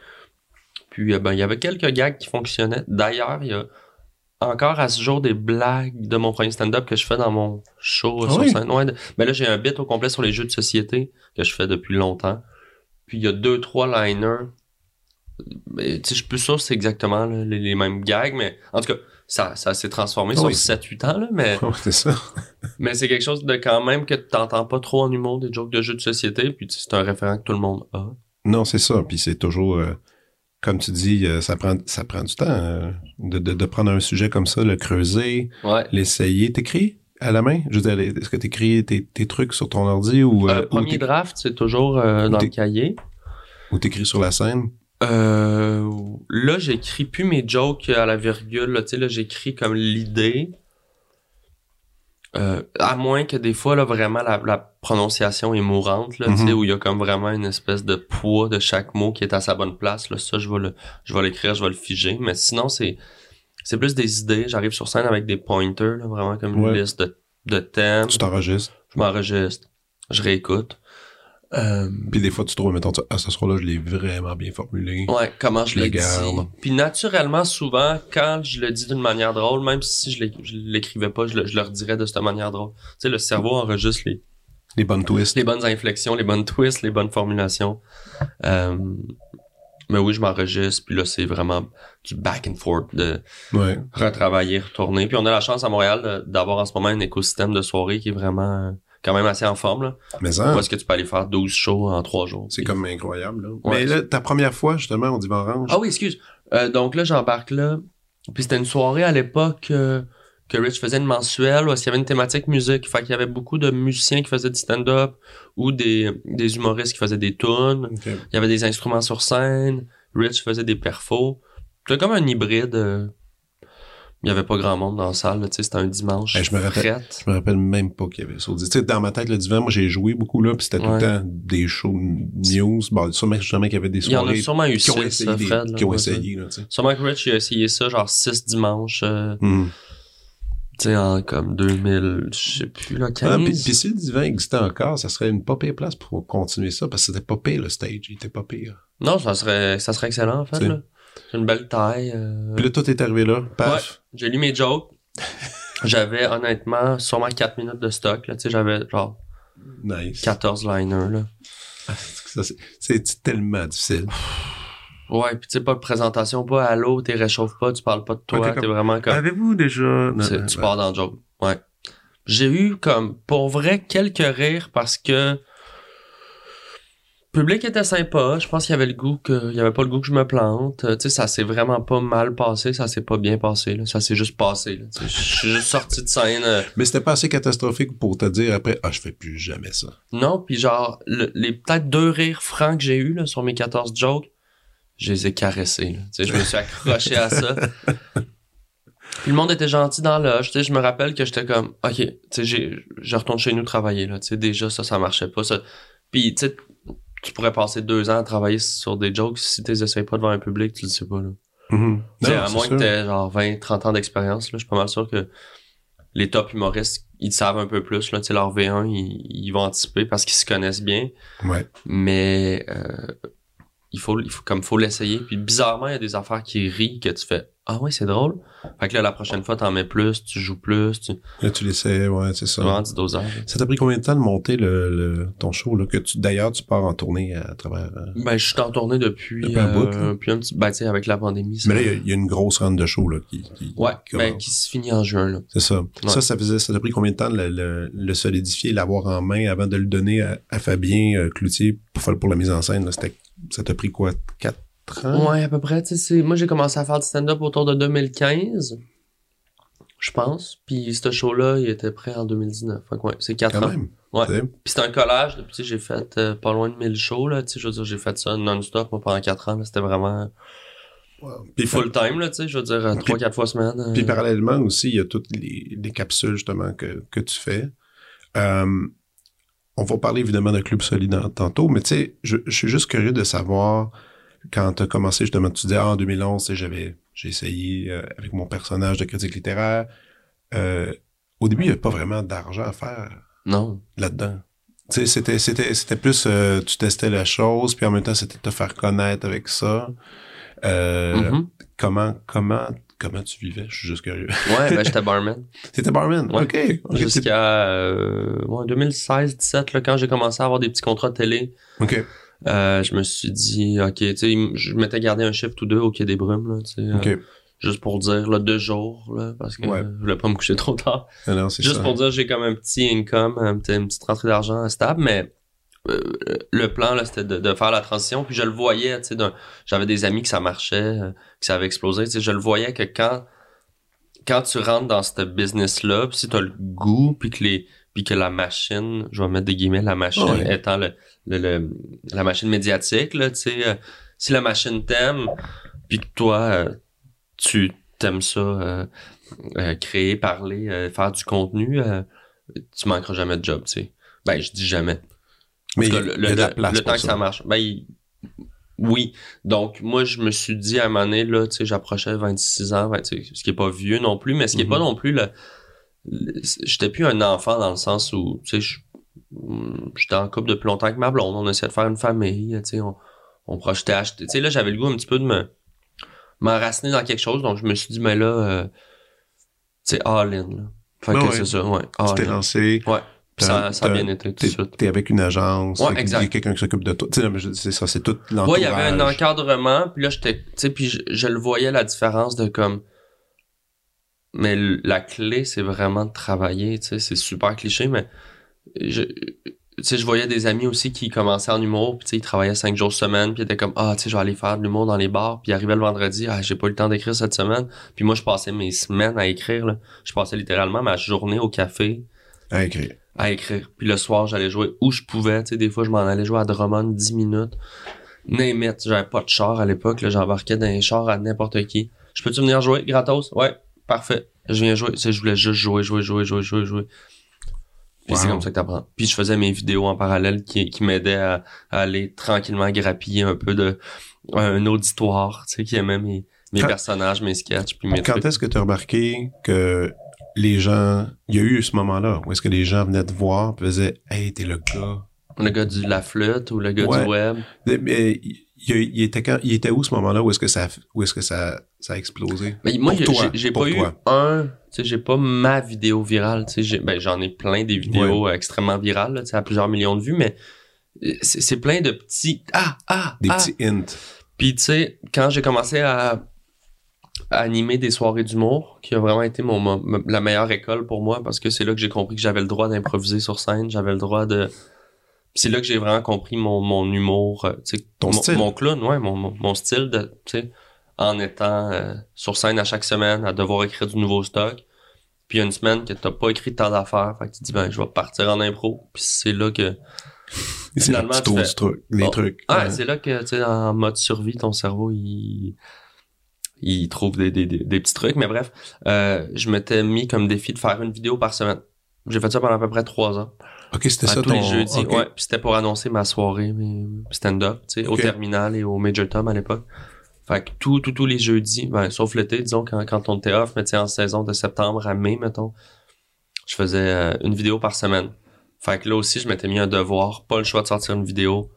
Puis, euh, ben, il y avait quelques gags qui fonctionnaient. D'ailleurs, il y a encore à ce jour des blagues de mon premier stand-up que je fais dans mon show Ah sur oui? scène. Ouais, de- ben là, j'ai un bit au complet sur les jeux de société que je fais depuis longtemps. Puis il y a deux, trois liners. Tu sais, je suis plus sûr que c'est exactement là, les, les mêmes gags, mais en tout cas, ça, ça s'est transformé Ah sur oui. 7-8 ans, là, mais, c'est ça. mais c'est quelque chose de quand même que t'entends pas trop en humour, des jokes de jeux de société, puis tu c'est un référent que tout le monde a. Non, c'est ça. Puis c'est toujours, euh, comme tu dis, euh, ça prend, ça prend du temps euh, de, de, de prendre un sujet comme ça, le creuser, Ouais. l'essayer. T'écris à la main? Je veux dire, est-ce que t'écris tes, tes trucs sur ton ordi ou, Euh, euh, premier draft, c'est toujours euh, dans le cahier. ou t'écris sur la scène? Euh, là, j'écris plus mes jokes à la virgule. Là, j'écris comme l'idée. Euh, à moins que des fois, là, vraiment, la, la prononciation est mourante, là, tu sais, Mhm. où il y a comme vraiment une espèce de poids de chaque mot qui est à sa bonne place. Là, ça, je vais le, je vais l'écrire, je vais le figer. Mais sinon, c'est, c'est plus des idées. J'arrive sur scène avec des pointers, là, vraiment comme une Ouais. liste de, de thèmes. Tu t'enregistres. Je m'enregistre. Je réécoute. Euh, Puis des fois, tu trouves, mettons, à ce soir-là, je l'ai vraiment bien formulé. Ouais, comment je Le l'ai dit. garde. Puis naturellement, souvent, quand je le dis d'une manière drôle, même si je l'é- je l'écrivais pas, je le, je le redirais de cette manière drôle. Tu sais, le cerveau enregistre les, Les bonnes twists. les bonnes inflexions, les bonnes twists, les bonnes formulations. Euh, mais oui, je m'enregistre, puis là, c'est vraiment du back and forth, de Ouais. retravailler, retourner. Puis on a la chance à Montréal d'avoir en ce moment un écosystème de soirée qui est vraiment quand même assez en forme. Là. Mais ça, Où est-ce que tu peux aller faire 12 shows en 3 jours? c'est comme incroyable. Là. Ouais. Mais là, ta première fois, justement, on dit Orange. Ah oui, excuse. Euh, donc là, j'embarque là. Puis c'était une soirée à l'époque euh, que Rich faisait une mensuelle où est-ce qu'il y avait une thématique musique. Fait qu'il y avait beaucoup de musiciens qui faisaient du stand-up ou des, des humoristes qui faisaient des tunes. Il y avait des instruments sur scène. Rich faisait des perfos. C'était comme un hybride. euh, Il y avait pas grand monde dans la salle. C'était un dimanche. Je me rappelle-. Je me rappelle même pas qu'il y avait ça. Dans ma tête, le divan, moi, j'ai joué beaucoup là, puis c'était tout le temps des shows news. Bon, sûrement, justement qu'il y avait des Il y en a soirées sûrement eu qui ont six, essayé, des- Fred. là, qui ont ouais, essayé, là. Sûrement que Rich a essayé ça genre 6 dimanches. euh, Hmm. tu sais, en comme 2000, je sais plus, là, 15. Ah, puis, puis si le divan existait encore, ça serait une pas pire place pour continuer ça, parce que c'était pas pire, le stage. Il était pas pire. Non, ça serait, ça serait excellent, en fait, là. C'est une belle taille. euh, Puis là, tout est arrivé là. Paf. J'ai lu mes jokes. J'avais, honnêtement, sûrement 4 minutes de stock, là. Tu sais, j'avais, genre, Nice. 14 liners, là. Ça, c'est- C'est tellement difficile. Ouais, pis tu sais, pas de présentation, pas allô, t'es réchauffe pas, tu parles pas de toi, t'es comme- vraiment comme... Avez-vous déjà... Tu pars dans le joke. Ouais. J'ai eu comme pour vrai quelques rires parce que public était sympa. Je pense qu'il y avait le goût que il y avait pas le goût que je me plante. Euh, Tu sais, ça s'est vraiment pas mal passé, ça s'est pas bien passé. Là. Ça s'est juste passé. là. Je suis juste sorti de scène. euh, Mais c'était pas assez catastrophique pour te dire après, ah, je fais plus jamais ça. Non, puis genre le- les peut-être deux rires francs que j'ai eu là sur mes 14 jokes, je les ai caressés. Là. Tu sais, je me suis accroché à ça. Puis le monde était gentil dans l'âge. Tu sais, je me rappelle que j'étais comme, ok, tu sais, j'ai, je retourne chez nous travailler là. Tu sais, déjà ça, ça marchait pas. Ça. Puis tu sais, tu pourrais passer deux ans à travailler sur des jokes si tu les essayes pas devant un public, tu le sais pas là. Tu Non, à moins sûr. que t'aies genre 20, 30 ans d'expérience, là, je suis pas mal sûr que les top humoristes, ils savent un peu plus, là, tu leur V1, ils, ils vont anticiper parce qu'ils se connaissent bien, Ouais. mais euh, il faut, il faut comme faut l'essayer. Puis bizarrement, il y a des affaires qui rient que tu fais ah ouais c'est drôle. Fait que là la prochaine fois t'en mets plus, tu joues plus, tu Là, tu l'essayais, ouais, c'est ça. vraiment du dosage. Ça t'a pris combien de temps de monter le, le- ton show, là, que tu, d'ailleurs, tu pars en tournée à travers... euh, Ben je suis en tournée depuis, Depuis un bout, là. euh, puis un petit, ben tu sais avec la pandémie. ça- Mais là, il y a- il y, a une grosse run de show, là, qui... qui ouais, qui ben qui se finit en juin là. C'est ça. Ouais. Ça, ça faisait, ça t'a pris combien de temps de le, le, le solidifier, l'avoir en main avant de le donner à, à Fabien euh, Cloutier pour pour la mise en scène, là? C'était, ça t'a pris quoi, quatre ans? Ouais, à peu près. Moi, j'ai commencé à faire du stand-up autour de 2015, je pense. Puis ce show-là, il était prêt en 2019. Fait que ouais, c'est 4 Quand ans. même. Ouais. Puis c'est un collage. Puis tu sais, j'ai fait euh, pas loin de 1000 shows, là. Je veux dire, j'ai fait ça non-stop, moi, pendant 4 ans. C'était vraiment Puis, full-time, là, tu sais. Je veux dire, 3-4 fois semaine. euh. Puis parallèlement aussi, il y a toutes les, les capsules justement que, que tu fais. Euh, on va parler évidemment de Club Solide tantôt, mais tu sais, je, je suis juste curieux de savoir quand tu as commencé justement, tu disais ah, en 2011, tu sais, j'avais j'ai essayé euh, avec mon personnage de critique littéraire. Euh, au début, il n'y avait pas vraiment d'argent à faire Non. là-dedans. Tu sais, c'était, c'était, c'était plus, euh, tu testais la chose, puis en même temps, c'était te faire connaître avec ça. Mhm. Comment, comment, comment tu vivais? Je suis juste curieux. Ouais, ben j'étais barman. C'était barman? Ouais. OK. Jusqu'à euh, ouais, 2016-17, là, quand j'ai commencé à avoir des petits contrats de télé. OK. Euh, je me suis dit, ok, tu sais, je m'étais gardé un chiffre tous deux au Quai des Brumes, là, tu sais, euh, OK. juste pour dire, là, deux jours, là, parce que Ouais. euh, je voulais pas me coucher trop tard. Ah Juste ça. pour dire, j'ai comme un petit income, un petit, une petite rentrée d'argent stable, mais euh, le plan, là, c'était de, de faire la transition, puis je le voyais, tu sais, j'avais des amis que ça marchait, euh, que ça avait explosé, tu sais, je le voyais que quand, quand tu rentres dans ce business-là, puis si t'as le goût, puis que les, puis que la machine, je vais mettre des guillemets, la machine étant le, le, le- la machine médiatique, là, tu sais, euh, si la machine t'aime, puis que toi, euh, tu t'aimes ça, créer, parler, euh, faire du contenu, euh, tu manqueras jamais de job, tu sais. Ben, je dis jamais. Mais cas, le, temps que ça marche. Ben, il- oui. Donc, moi, je me suis dit à un moment donné, là, tu sais, j'approchais 26 ans, ben, ce qui est pas vieux non plus, mais ce qui est Mhm. pas non plus le, le- j'étais plus un enfant dans le sens où, tu sais, je- hum, j'étais en couple depuis longtemps avec ma blonde, on essayait de faire une famille, tu sais, on, on projetait acheter, tu sais, là, j'avais le goût un petit peu de me, m'enraciner dans quelque chose, donc je me suis dit, mais là, euh, tu sais, all in, là. Fait Ben que ouais. c'est ça, ouais. Tu t'es lancé. Ouais. Ça, ça a T'as- bien été tout de T'es suite. t'es avec une agence. Ouais, exact. y a quelqu'un qui s'occupe de toi. C'est ça, c'est tout l'entourage. Ouais, il y avait un encadrement, puis là, j'étais, tu sais, puis je, je le voyais la différence de comme, mais la clé, c'est vraiment de travailler, tu sais, c'est super cliché, mais je, tu sais, je voyais des amis aussi qui commençaient en humour, puis tu sais, ils travaillaient cinq jours semaine, puis ils étaient comme, ah, tu sais, je vais aller faire de l'humour dans les bars, puis ils arrivaient le vendredi, ah, j'ai pas eu le temps d'écrire cette semaine, puis moi, je passais mes semaines à écrire, là. Je passais littéralement ma journée au café, À écrire. À écrire. Puis le soir, j'allais jouer où je pouvais. Tu sais, des fois, je m'en allais jouer à Drummond 10 minutes. Name. J'avais pas de char à l'époque. là, J'embarquais dans les chars à n'importe qui. Je peux-tu venir jouer gratos? Ouais, parfait. Je viens jouer. Tu sais, je voulais juste jouer, jouer, jouer, jouer, jouer, jouer. Puis c'est comme ça que t'apprends. Puis je faisais mes vidéos en parallèle qui, qui m'aidaient à, à aller tranquillement grappiller un peu de un auditoire, tu sais, qui aimait mes, mes personnages, mes sketchs, puis mes Quand est-ce que tu as remarqué que les gens, il y a eu ce moment-là où est-ce que les gens venaient te voir et faisaient Hey, t'es le gars. Le gars du la flûte ou le gars Ouais. du web. Mais, il, était quand, il était où ce moment-là où est-ce que ça, où est-ce que ça, ça a explosé? Mais moi, j'ai- toi, pas eu un, tu sais, j'ai pas ma vidéo virale, ben, j'en ai plein des vidéos extrêmement virales, là, tu sais, à plusieurs millions de vues, mais euh, c'est plein de petits, ah, ah, Des ah. petits hints. Puis, tu sais, quand j'ai commencé à animer des soirées d'humour, qui a vraiment été mon, mon- la meilleure école pour moi, parce que c'est là que j'ai compris que j'avais le droit d'improviser sur scène, j'avais le droit de... Puis C'est là que j'ai vraiment compris mon, mon humour, euh, Ton mon, style. mon clown, ouais, mon, style de, tu sais, en étant euh, sur scène à chaque semaine, à devoir écrire du nouveau stock. Puis il y a une semaine que t'as pas écrit tant d'affaires, fait que tu dis ben je vais partir en impro. Puis c'est là que Finalement, tu fais- truc, les Oh. trucs. Ouais. c'est là que, tu sais, en mode survie, ton cerveau, il, il trouve des, des, des, des petits trucs. Mais bref, euh, je m'étais mis comme défi de faire une vidéo par semaine. J'ai fait ça pendant à peu près trois ans. Ok, c'était ça tous ton... les jeudis. Ouais, c'était pour annoncer ma soirée, stand-up, tu sais, au terminal et au Major Tom à l'époque. Fait que tout, tout, tous les jeudis, ben, sauf l'été, disons, quand, quand on était off, mais tu sais, en saison de septembre à mai, mettons, je faisais euh, une vidéo par semaine. Fait que là aussi, je m'étais mis un devoir, pas le choix de sortir une vidéo.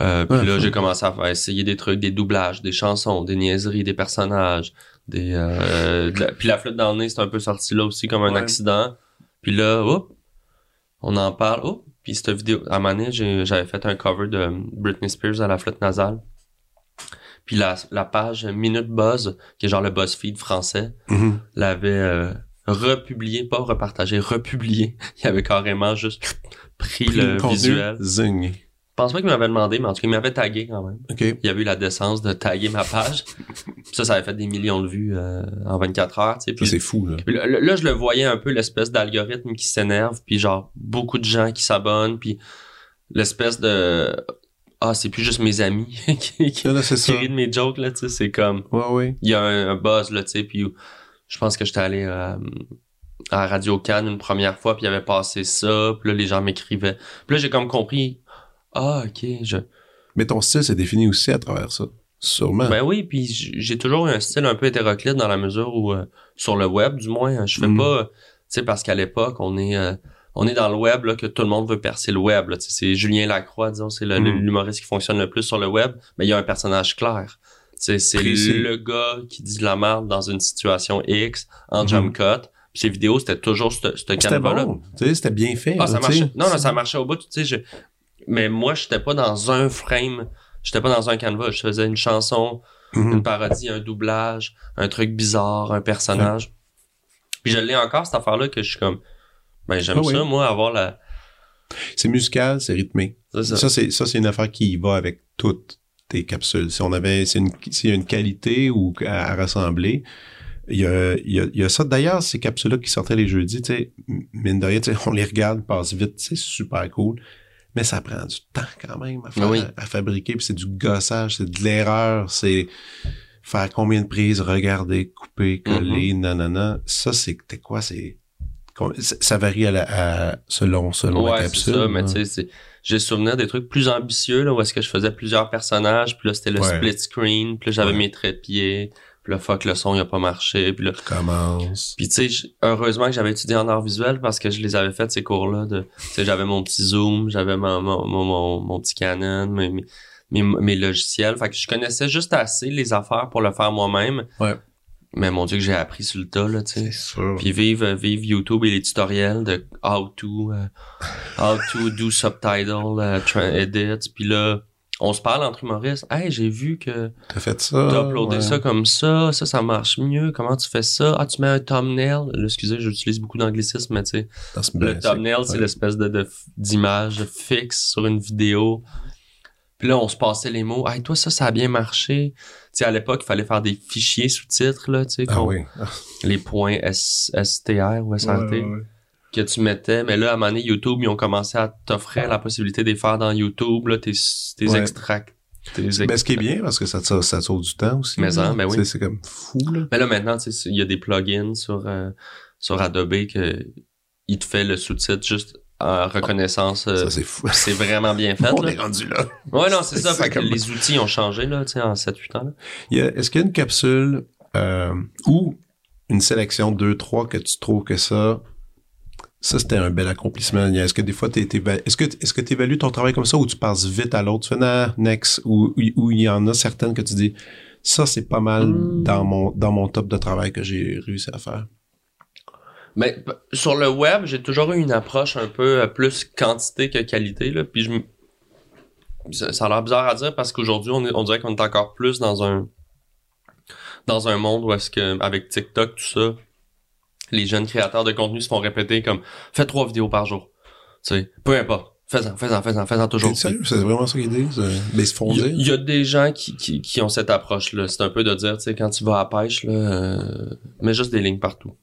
Euh, puis Ouais, là, j'ai commencé à faire essayer des trucs, des doublages, des chansons, des niaiseries, des personnages, des euh, de la- puis la flotte dans le nez, c'est un peu sorti là aussi comme un Ouais. accident. Puis là, hop, on en parle. Oh, puis cette vidéo, à j'ai- j'avais fait un cover de Britney Spears à la flotte nasale. Puis la, la page Minute Buzz, qui est genre le BuzzFeed français, Mhm. l'avait euh, republié, pas repartagé, republié. Il avait carrément juste pris Pris le visuel. Zing. Je pense pas qu'il m'avait demandé, mais en tout cas, il m'avait tagué quand même. Ok. Il avait eu la décence de taguer ma page. Ça, ça avait fait des millions de vues euh, en 24 heures. Tu sais. C'est fou, là. là, là, je le voyais un peu, l'espèce d'algorithme qui s'énerve, puis genre, beaucoup de gens qui s'abonnent, puis l'espèce de... Ah, c'est plus juste mes amis qui, qui, c'est qui rient de mes jokes, là, tu sais, c'est comme... Ouais, ouais. Il y a un, un buzz, là, tu sais, puis je pense que j'étais allé euh, à Radio Cannes une première fois, puis il avait passé ça, puis là, les gens m'écrivaient. Puis là, j'ai comme compris, ah, OK, je... Mais ton style s'est défini aussi à travers ça. Sûrement. Ben oui, puis j'ai toujours eu un style un peu hétéroclite dans la mesure où euh, sur le web, du moins, je fais Mhm. pas, tu sais, parce qu'à l'époque, on est euh, on est dans le web là que tout le monde veut percer le web. Là, Tu sais, c'est Julien Lacroix, disons, c'est Mhm. l'humoriste qui fonctionne le plus sur le web, mais il y a un personnage clair. C'est le gars qui dit de la merde dans une situation X en Mhm. jump cut. Puis ses vidéos, c'était toujours ce ce C'était canevas-là. bon. Tu sais, c'était bien fait. Ah, ça marchait. Non, non, ça marchait au bout. Tu sais, je... Mais moi, j'étais pas dans un frame. J'étais pas dans un canevas. Je faisais une chanson, Mhm. une parodie, un doublage, un truc bizarre, un personnage. Puis je l'ai encore, cette affaire-là, que je suis comme... Ben, j'aime Ah oui. ça, moi, avoir la... C'est musical, c'est rythmé. Ça. Ça, c'est, ça, c'est une affaire qui va avec toutes tes capsules. Si on avait, c'est une, s'il y a une qualité ou à, à rassembler, il y a, il y, a, il y a ça. D'ailleurs, ces capsules-là qui sortaient les jeudis, tu sais, mine de rien, tu sais, on les regarde, passe vite, c'est super cool. Mais ça prend du temps quand même à, faire, Oui. à, fabriquer, puis c'est du gossage, c'est de l'erreur, c'est faire combien de prises, regarder, couper, coller, nanana. Ça, c'est, t'es quoi, c'est, ça varie à la, à- selon, selon la Ouais, c'est capsule. ça, mais hein. tu sais, j'ai souvenir des trucs plus ambitieux, là, où est-ce que je faisais plusieurs personnages, puis là, c'était le Ouais. split screen, puis là, j'avais Ouais. mes trépieds, puis là, fuck, le son, il a pas marché, puis là... commence. Puis tu sais, heureusement que j'avais étudié en art visuel parce que je les avais fait ces cours-là. De, tu sais, j'avais mon petit zoom, j'avais mon, mon, mon, petit Canon, mes, mes, logiciels. Fait que je connaissais juste assez les affaires pour le faire moi-même. Ouais. mais mon dieu que j'ai appris sur le tas là, tu sais. C'est sûr. Puis vive, euh, vive YouTube et les tutoriels de how to, euh, how to do subtitle, euh, edits. Puis là, on se parle entre humoristes. Hey, j'ai vu que T'as fait ça. t'as uploadé ouais. ça comme ça, ça, ça marche mieux. Comment tu fais ça? Ah, tu mets un thumbnail. Là, excusez, j'utilise beaucoup d'anglicisme, mais tu sais, le thumbnail, c'est ouais. l'espèce de, de- d'image fixe sur une vidéo. Puis là, on se passait les mots. Hey, toi, ça, ça a bien marché. Tu sais, à l'époque, il fallait faire des fichiers sous-titres, là, tu sais, Ah oui. les points S- STR ou SRT Ouais, ouais, ouais. Que tu mettais. Mais là, à un moment donné, YouTube, ils ont commencé à t'offrir la possibilité de les faire dans YouTube, là, tes, tes Ouais. extracts. Ben, ce qui est bien, parce que ça, te- ça sauve du temps aussi. Mais en, ben oui. C'est comme fou, là. Mais là, maintenant, il y a des plugins sur, euh, sur Adobe que il te fait le sous-titre juste en reconnaissance. euh, Ça, c'est fou. c'est vraiment bien fait. On là. est rendu là. Ouais, non, c'est ça. Fait que les outils ont changé, là, tu sais, en 7-8 ans. Est-ce qu'il y a une capsule euh, ou une sélection 2-3 que tu trouves que ça, ça c'était un bel accomplissement? Est-ce que des fois, t'es, t'es- est-ce que est-ce que tu évalues ton travail comme ça ou tu passes vite à l'autre? Tu fais nah, next ou ou il y en a certaines que tu dis ça c'est pas mal Hmm. dans mon dans mon top de travail que j'ai réussi à faire. Mais sur le web, j'ai toujours eu une approche un peu euh, plus quantité que qualité. Là, puis je me- ça, ça a l'air bizarre à dire parce qu'aujourd'hui, on, est- on dirait qu'on est encore plus dans un dans un monde où est-ce que avec TikTok, tout ça, les jeunes créateurs de contenu se font répéter comme fais trois vidéos par jour. Tu sais, peu importe. Fais-en, fais-en, fais-en, fais-en toujours. Sérieux? C'est vraiment ça qu'ils disent? Ben, ils se font Il y, a- y des gens qui, qui, qui ont cette approche-là. C'est un peu de dire, tu sais, quand tu vas à la pêche, là, euh, mets juste des lignes partout.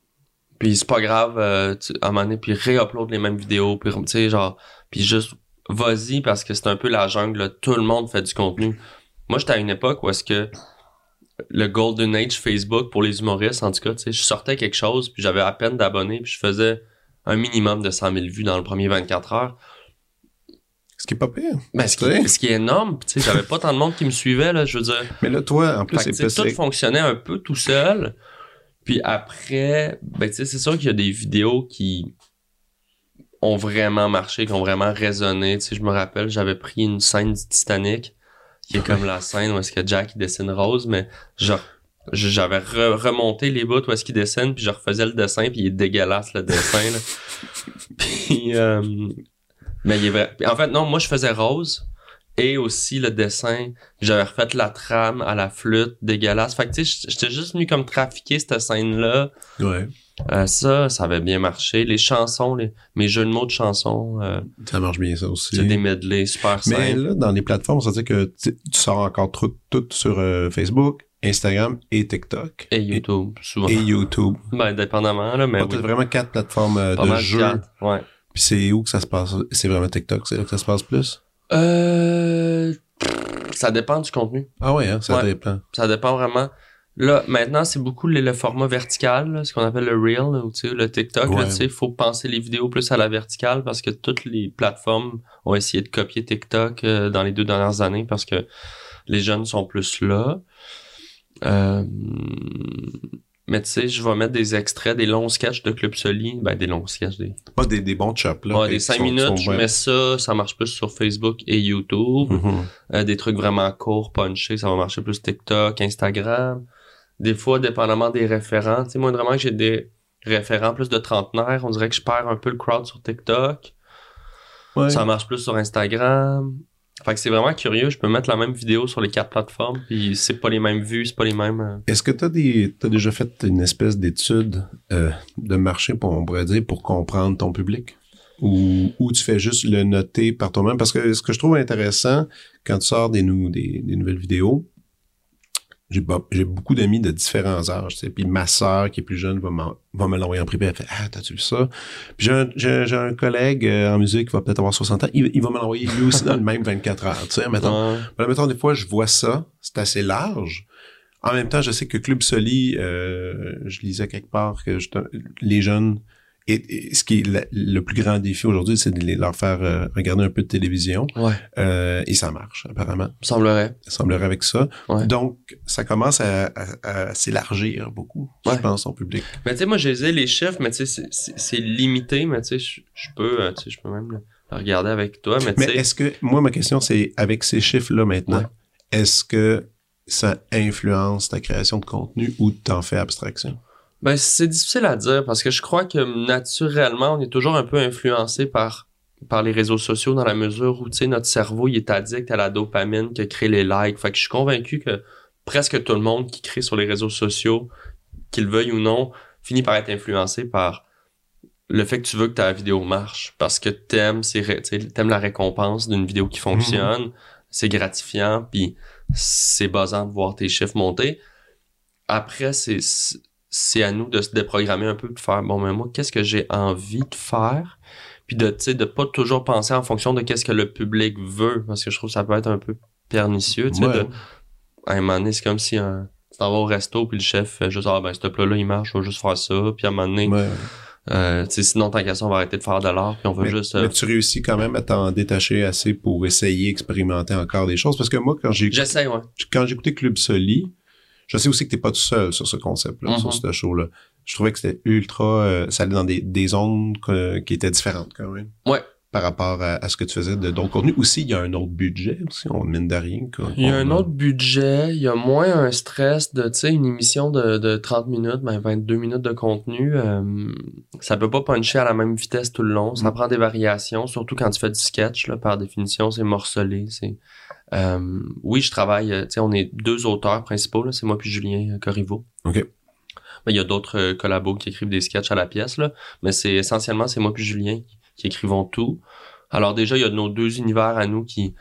Puis c'est pas grave, euh, tu, à un moment donné, puis réupload les mêmes vidéos, puis tu sais, genre, puis juste vas-y parce que c'est un peu la jungle, là. tout le monde fait du contenu. Moi, j'étais à une époque où est-ce que le Golden Age Facebook pour les humoristes, en tout cas, tu sais, je sortais quelque chose, puis j'avais à peine d'abonnés, puis je faisais un minimum de 100 000 vues dans le premier 24 heures. Ce qui est pas pire. Ben, ce, qui, ce qui est énorme, tu sais, j'avais pas tant de monde qui me suivait, là, je veux dire. Mais là, toi, en plus, c'est tout fonctionnait un peu tout seul. Puis après, ben, tu sais, c'est sûr qu'il y a des vidéos qui ont vraiment marché, qui ont vraiment résonné. Tu sais, je me rappelle, j'avais pris une scène du Titanic, qui est comme la scène où est-ce que Jack il dessine Rose, mais genre, j'avais re- remonté les bouts où est-ce qu'il dessine, puis je refaisais le dessin, puis il est dégueulasse, le dessin, là. puis, euh, mais il est vrai. en fait, non, moi, je faisais Rose, et aussi le dessin, j'avais refait la trame à la flûte dégueulasse. Fait que tu sais, j'étais juste venu comme trafiquer cette scène-là. Ouais. Euh, ça, ça avait bien marché. Les chansons, les, mes jeux de mots de chansons, euh, Ça marche bien, ça aussi. c'est des medley super Mais là, dans les plateformes, ça veut dire que tu sors encore tout, tout sur euh, Facebook, Instagram et TikTok. Et YouTube, souvent. Et YouTube. Ben, dépendamment, là, mais Donc, oui. vraiment quatre plateformes de jeux. quatre, Ouais. Puis c'est où que ça se passe? C'est vraiment TikTok, c'est là que ça se passe plus? Euh, ça dépend du contenu. Ah ouais, hein, ça Ouais. dépend. Ça dépend vraiment. Là, maintenant, c'est beaucoup le, le format vertical, là, ce qu'on appelle le Reel, là, ou tu sais, le TikTok. Là, Ouais. tu sais, faut penser les vidéos plus à la verticale parce que toutes les plateformes ont essayé de copier TikTok euh, dans les deux dernières années parce que les jeunes sont plus là. Euh, mais tu sais, je vais mettre des extraits, des longs sketchs de Club Soli. Ben, des longs sketchs, des, Pas des, des bons chops, là. ouais, des 5 sont- minutes. sont je mets ça, ça marche plus sur Facebook et YouTube. Mhm. Euh, des trucs vraiment courts, punchés, ça va marcher plus TikTok, Instagram. Des fois, dépendamment des référents, tu sais, moi, vraiment que j'ai des référents plus de trentenaires, on dirait que je perds un peu le crowd sur TikTok. Ouais. Ça marche plus sur Instagram. Fait que c'est vraiment curieux, je peux mettre la même vidéo sur les quatre plateformes, puis c'est pas les mêmes vues, c'est pas les mêmes... euh, Est-ce que tu as, t'as déjà fait une espèce d'étude euh, de marché, pour, on pourrait dire, pour comprendre ton public? Ou, ou tu fais juste le noter par toi-même? Parce que ce que je trouve intéressant, quand tu sors des nouvelles vidéos, j'ai, beaucoup d'amis de différents âges. Tu sais. Puis ma sœur, qui est plus jeune, va, me l'envoyer en privé. Elle fait Ah, t'as-tu vu ça? Puis j'ai un, collègue euh, en musique qui va peut-être avoir 60 ans. Il, il va me l'envoyer lui aussi dans le même 24 heures. Tu sais, mettons. ouais. Ben, mettons, des fois, je vois ça, c'est assez large. En même temps, je sais que Club Soli, euh, je lisais quelque part que je- les jeunes, et, et ce qui est la- le plus grand défi aujourd'hui, c'est de les- leur faire euh, regarder un peu de télévision. Ouais, Euh, et ça marche, apparemment. me semblerait. Semblerait avec ça. Ouais. Donc, ça commence à, à- à s'élargir beaucoup, Ouais. je pense, en public. Mais tu sais, moi, j'ai les les chiffres, mais tu sais, c'est- c'est c'est limité, mais tu sais, je peux, euh, tu sais, je peux même le, regarder avec toi, mais tu Mais sais... est-ce que, moi, ma question, c'est avec ces chiffres-là maintenant, Ouais. est-ce que ça influence ta création de contenu ou t'en fais abstraction? Ben, c'est difficile à dire parce que je crois que naturellement, on est toujours un peu influencé par par les réseaux sociaux dans la mesure où, tu sais, notre cerveau, il est addict à la dopamine que crée les likes. Fait que je suis convaincu que presque tout le monde qui crée sur les réseaux sociaux, qu'il veuille ou non, finit par être influencé par le fait que tu veux que ta vidéo marche parce que t'aimes c'est ré- tu sais, t'aimes la récompense d'une vidéo qui fonctionne c'est gratifiant puis c'est basant de voir tes chiffres monter après c'est c'est à nous de se déprogrammer un peu de faire bon mais moi qu'est-ce que j'ai envie de faire? Puis de tu sais de pas toujours penser en fonction de qu'est-ce que le public veut parce que je trouve que ça peut être un peu pernicieux tu sais Ouais. à un moment donné c'est comme si un tu t'en vas au resto puis le chef fait juste ah ben ce plat là il marche je vais juste faire ça puis à un moment donné Ouais. euh, tu sais, sinon, tant qu'à ça, on va arrêter de faire de l'art, puis on Mais, juste... euh, mais tu réussis quand même à t'en détacher assez pour essayer, expérimenter encore des choses. Parce que moi, quand j'ai J'essaie, ouais. quand j'écoutais Club Soli, je sais aussi que t'es pas tout seul sur ce concept-là, Mhm. sur ce show-là. Je trouvais que c'était ultra... euh, ça allait dans des, des zones que- qui étaient différentes quand même. Ouais. Par rapport à, à ce que tu faisais de d'autres contenus. Aussi, il y a un autre budget aussi, on mine de rien. Il y a un autre budget, il y a moins un stress de, tu sais, une émission de, de 30 minutes, ben 22 minutes de contenu. euh, ça peut pas puncher à la même vitesse tout le long. Ça Mm. prend des variations, surtout quand tu fais du sketch, là, par définition, c'est morcelé. C'est, euh, oui, je travaille, euh, tu sais, on est deux auteurs principaux, c'est moi puis Julien euh, Corriveau. OK. Mais il y a d'autres collabos qui écrivent des sketchs à la pièce, là. Mais c'est essentiellement, c'est moi puis Julien qui, qui écrivons tout. Alors déjà, il y a nos deux univers à nous qui,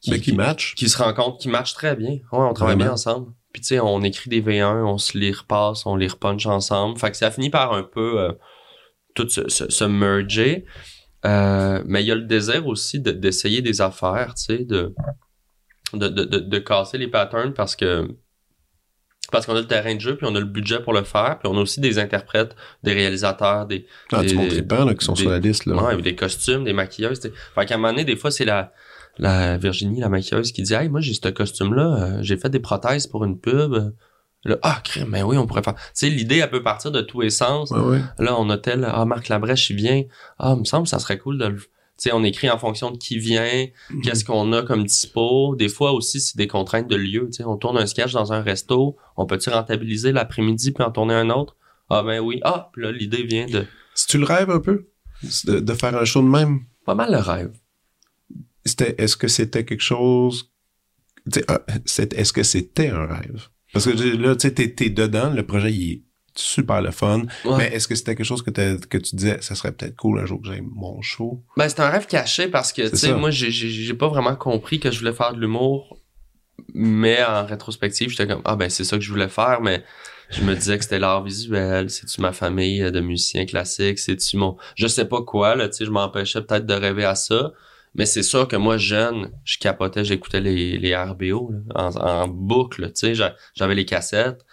qui match. qui se rencontrent, qui matchent très bien. Ouais, on travaille Vraiment. bien ensemble. Puis tu sais, on écrit des V1, on se les repasse, on les repunch ensemble. Fait que ça finit par un peu euh, tout se, se, se merger. Euh, mais il y a le désir aussi de- d'essayer des affaires, tu sais, de, de, de, de, de casser les patterns parce que parce qu'on a le terrain de jeu, puis on a le budget pour le faire, puis on a aussi des interprètes, des réalisateurs, des, Ah, des- tu montres les pans, là, qui sont des- sur la liste, là. Ouais, des costumes, des maquilleuses. t'sais. Fait qu'à un moment donné, des fois, c'est la, la Virginie, la maquilleuse, qui dit Hey, moi, j'ai ce costume-là, euh, j'ai fait des prothèses pour une pub. Là, ah, crème, mais oui, on pourrait faire. Tu sais, l'idée, elle peut partir de tous les sens. Ouais, ouais. Là, on a tel, ah, Marc Labrèche, il vient. Ah, il me semble que ça serait cool de le. Tu sais, on écrit en fonction de qui vient, Mhm. qu'est-ce qu'on a comme dispo. Des fois aussi, c'est des contraintes de lieu. Tu sais, on tourne un sketch dans un resto, on peut-tu rentabiliser l'après-midi puis en tourner un autre? Ah, ben oui. Ah, puis là, l'idée vient de. Si tu le rêves un peu, de, de faire un show de même, Pas mal le rêve. c'était, est-ce que c'était quelque chose, est-ce que c'était un rêve? Parce que là, tu sais, t'es dedans, le projet, il est super le fun, Ouais. mais est-ce que c'était quelque chose que, tu disais, ça serait peut-être cool un jour que j'aille mon show? Ben, c'est un rêve caché parce que, tu sais, moi, j'ai- pas vraiment compris que je voulais faire de l'humour. Mais en rétrospective, j'étais comme, ah ben, c'est ça que je voulais faire, mais je me disais que c'était l'art visuel, c'est-tu ma famille de musiciens classiques, c'est-tu mon... Je sais pas quoi, là, tu sais, je m'empêchais peut-être de rêver à ça. Mais c'est sûr que moi, jeune, je capotais, j'écoutais les, les RBO, là, en, en boucle, tu sais, j'a- j'avais les cassettes.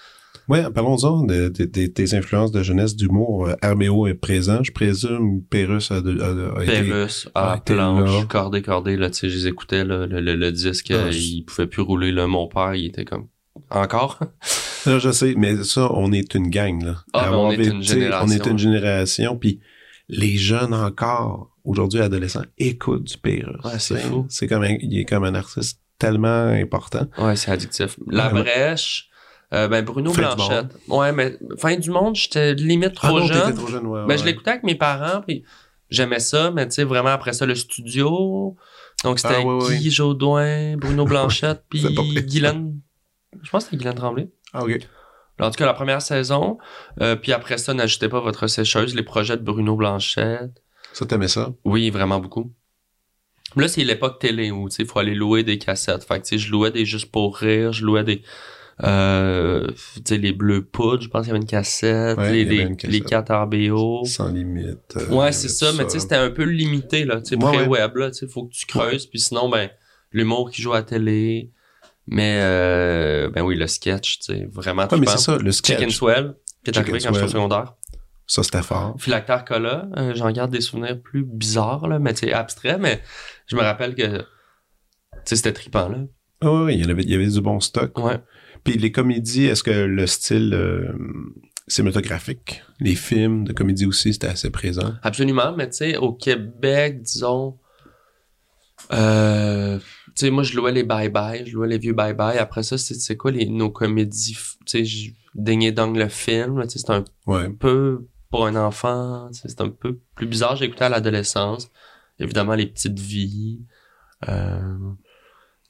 Ouais, parlons-en de, de- de- tes influences de jeunesse d'humour. Euh, RBO est présent, je présume, Pérus a, a- a-. Pérus, a à planche, cordé, cordé, là, tu sais, je les écoutais, là, le, le, le disque, Ah, euh, je- il pouvait plus rouler, là, mon père, il était comme, encore? Là, je sais, mais ça, on est une gang, là. Ah, on est une tu sais, On génération. est une génération, puis les jeunes encore, aujourd'hui adolescents, écoutent du Pérus. Ouais, c'est sais, fou. C'est comme un, il est comme un artiste tellement important. Ouais, c'est addictif. La ouais. brèche, euh, ben, Bruno Fin Blanchette. Ouais, mais fin du monde, j'étais limite Ah trop non, jeune. trop jeune, ouais, Ben, ouais. je l'écoutais avec mes parents, puis j'aimais ça, mais tu sais, vraiment après ça, le studio. Donc, c'était Ah, ouais. Guy Jodoin, Bruno Blanchette, puis. Guylaine. Je pense que c'était Guylaine Tremblay. Ah, ok. En tout cas, la première saison. Euh, puis après ça, n'ajoutez pas votre sécheuse, les projets de Bruno Blanchette. Ça, t'aimais ça? Oui, vraiment beaucoup. Là, c'est l'époque télé où, tu sais, il faut aller louer des cassettes. Fait que, tu sais, je louais des Juste pour rire, je louais des, euh, tu sais, les Bleus Poudres, je pense qu'il y avait une cassette, Ouais, les, il y avait les, une cassette. les 4 RBO. Sans limite. euh, Ouais, c'est ça, mais tu sais, c'était un peu limité, là, tu sais, Ouais, pré-web, là, tu sais, faut que tu creuses, puis sinon, ben, l'humour qui joue à la télé, mais, euh, ben oui, le sketch, tu sais, vraiment Ouais, mais c'est ça, le Chicken sketch. Swell, qui est Chicken arrivé quand j'étais au Swell. secondaire. Ça, c'était fort. Philactère Cola, euh, j'en garde des souvenirs plus bizarres, là, mais tu sais, abstraits, mais je me rappelle que, tu sais, c'était trippant, là. Ah ouais, ouais, il y avait, il y avait du bon stock. Ouais. Puis les comédies, est-ce que le style euh, cinématographique, les films de comédie aussi, c'était assez présent? Absolument, mais tu sais, au Québec, disons, euh, tu sais, moi, je louais les bye-bye, je louais les vieux bye-bye. Après ça, c'est quoi les, nos comédies, tu sais, je- Ding Dong le film, tu sais, c'est un Ouais. peu, pour un enfant, tu sais, c'est un peu plus bizarre. J'ai écouté à l'adolescence. Évidemment, les petites vies. Euh...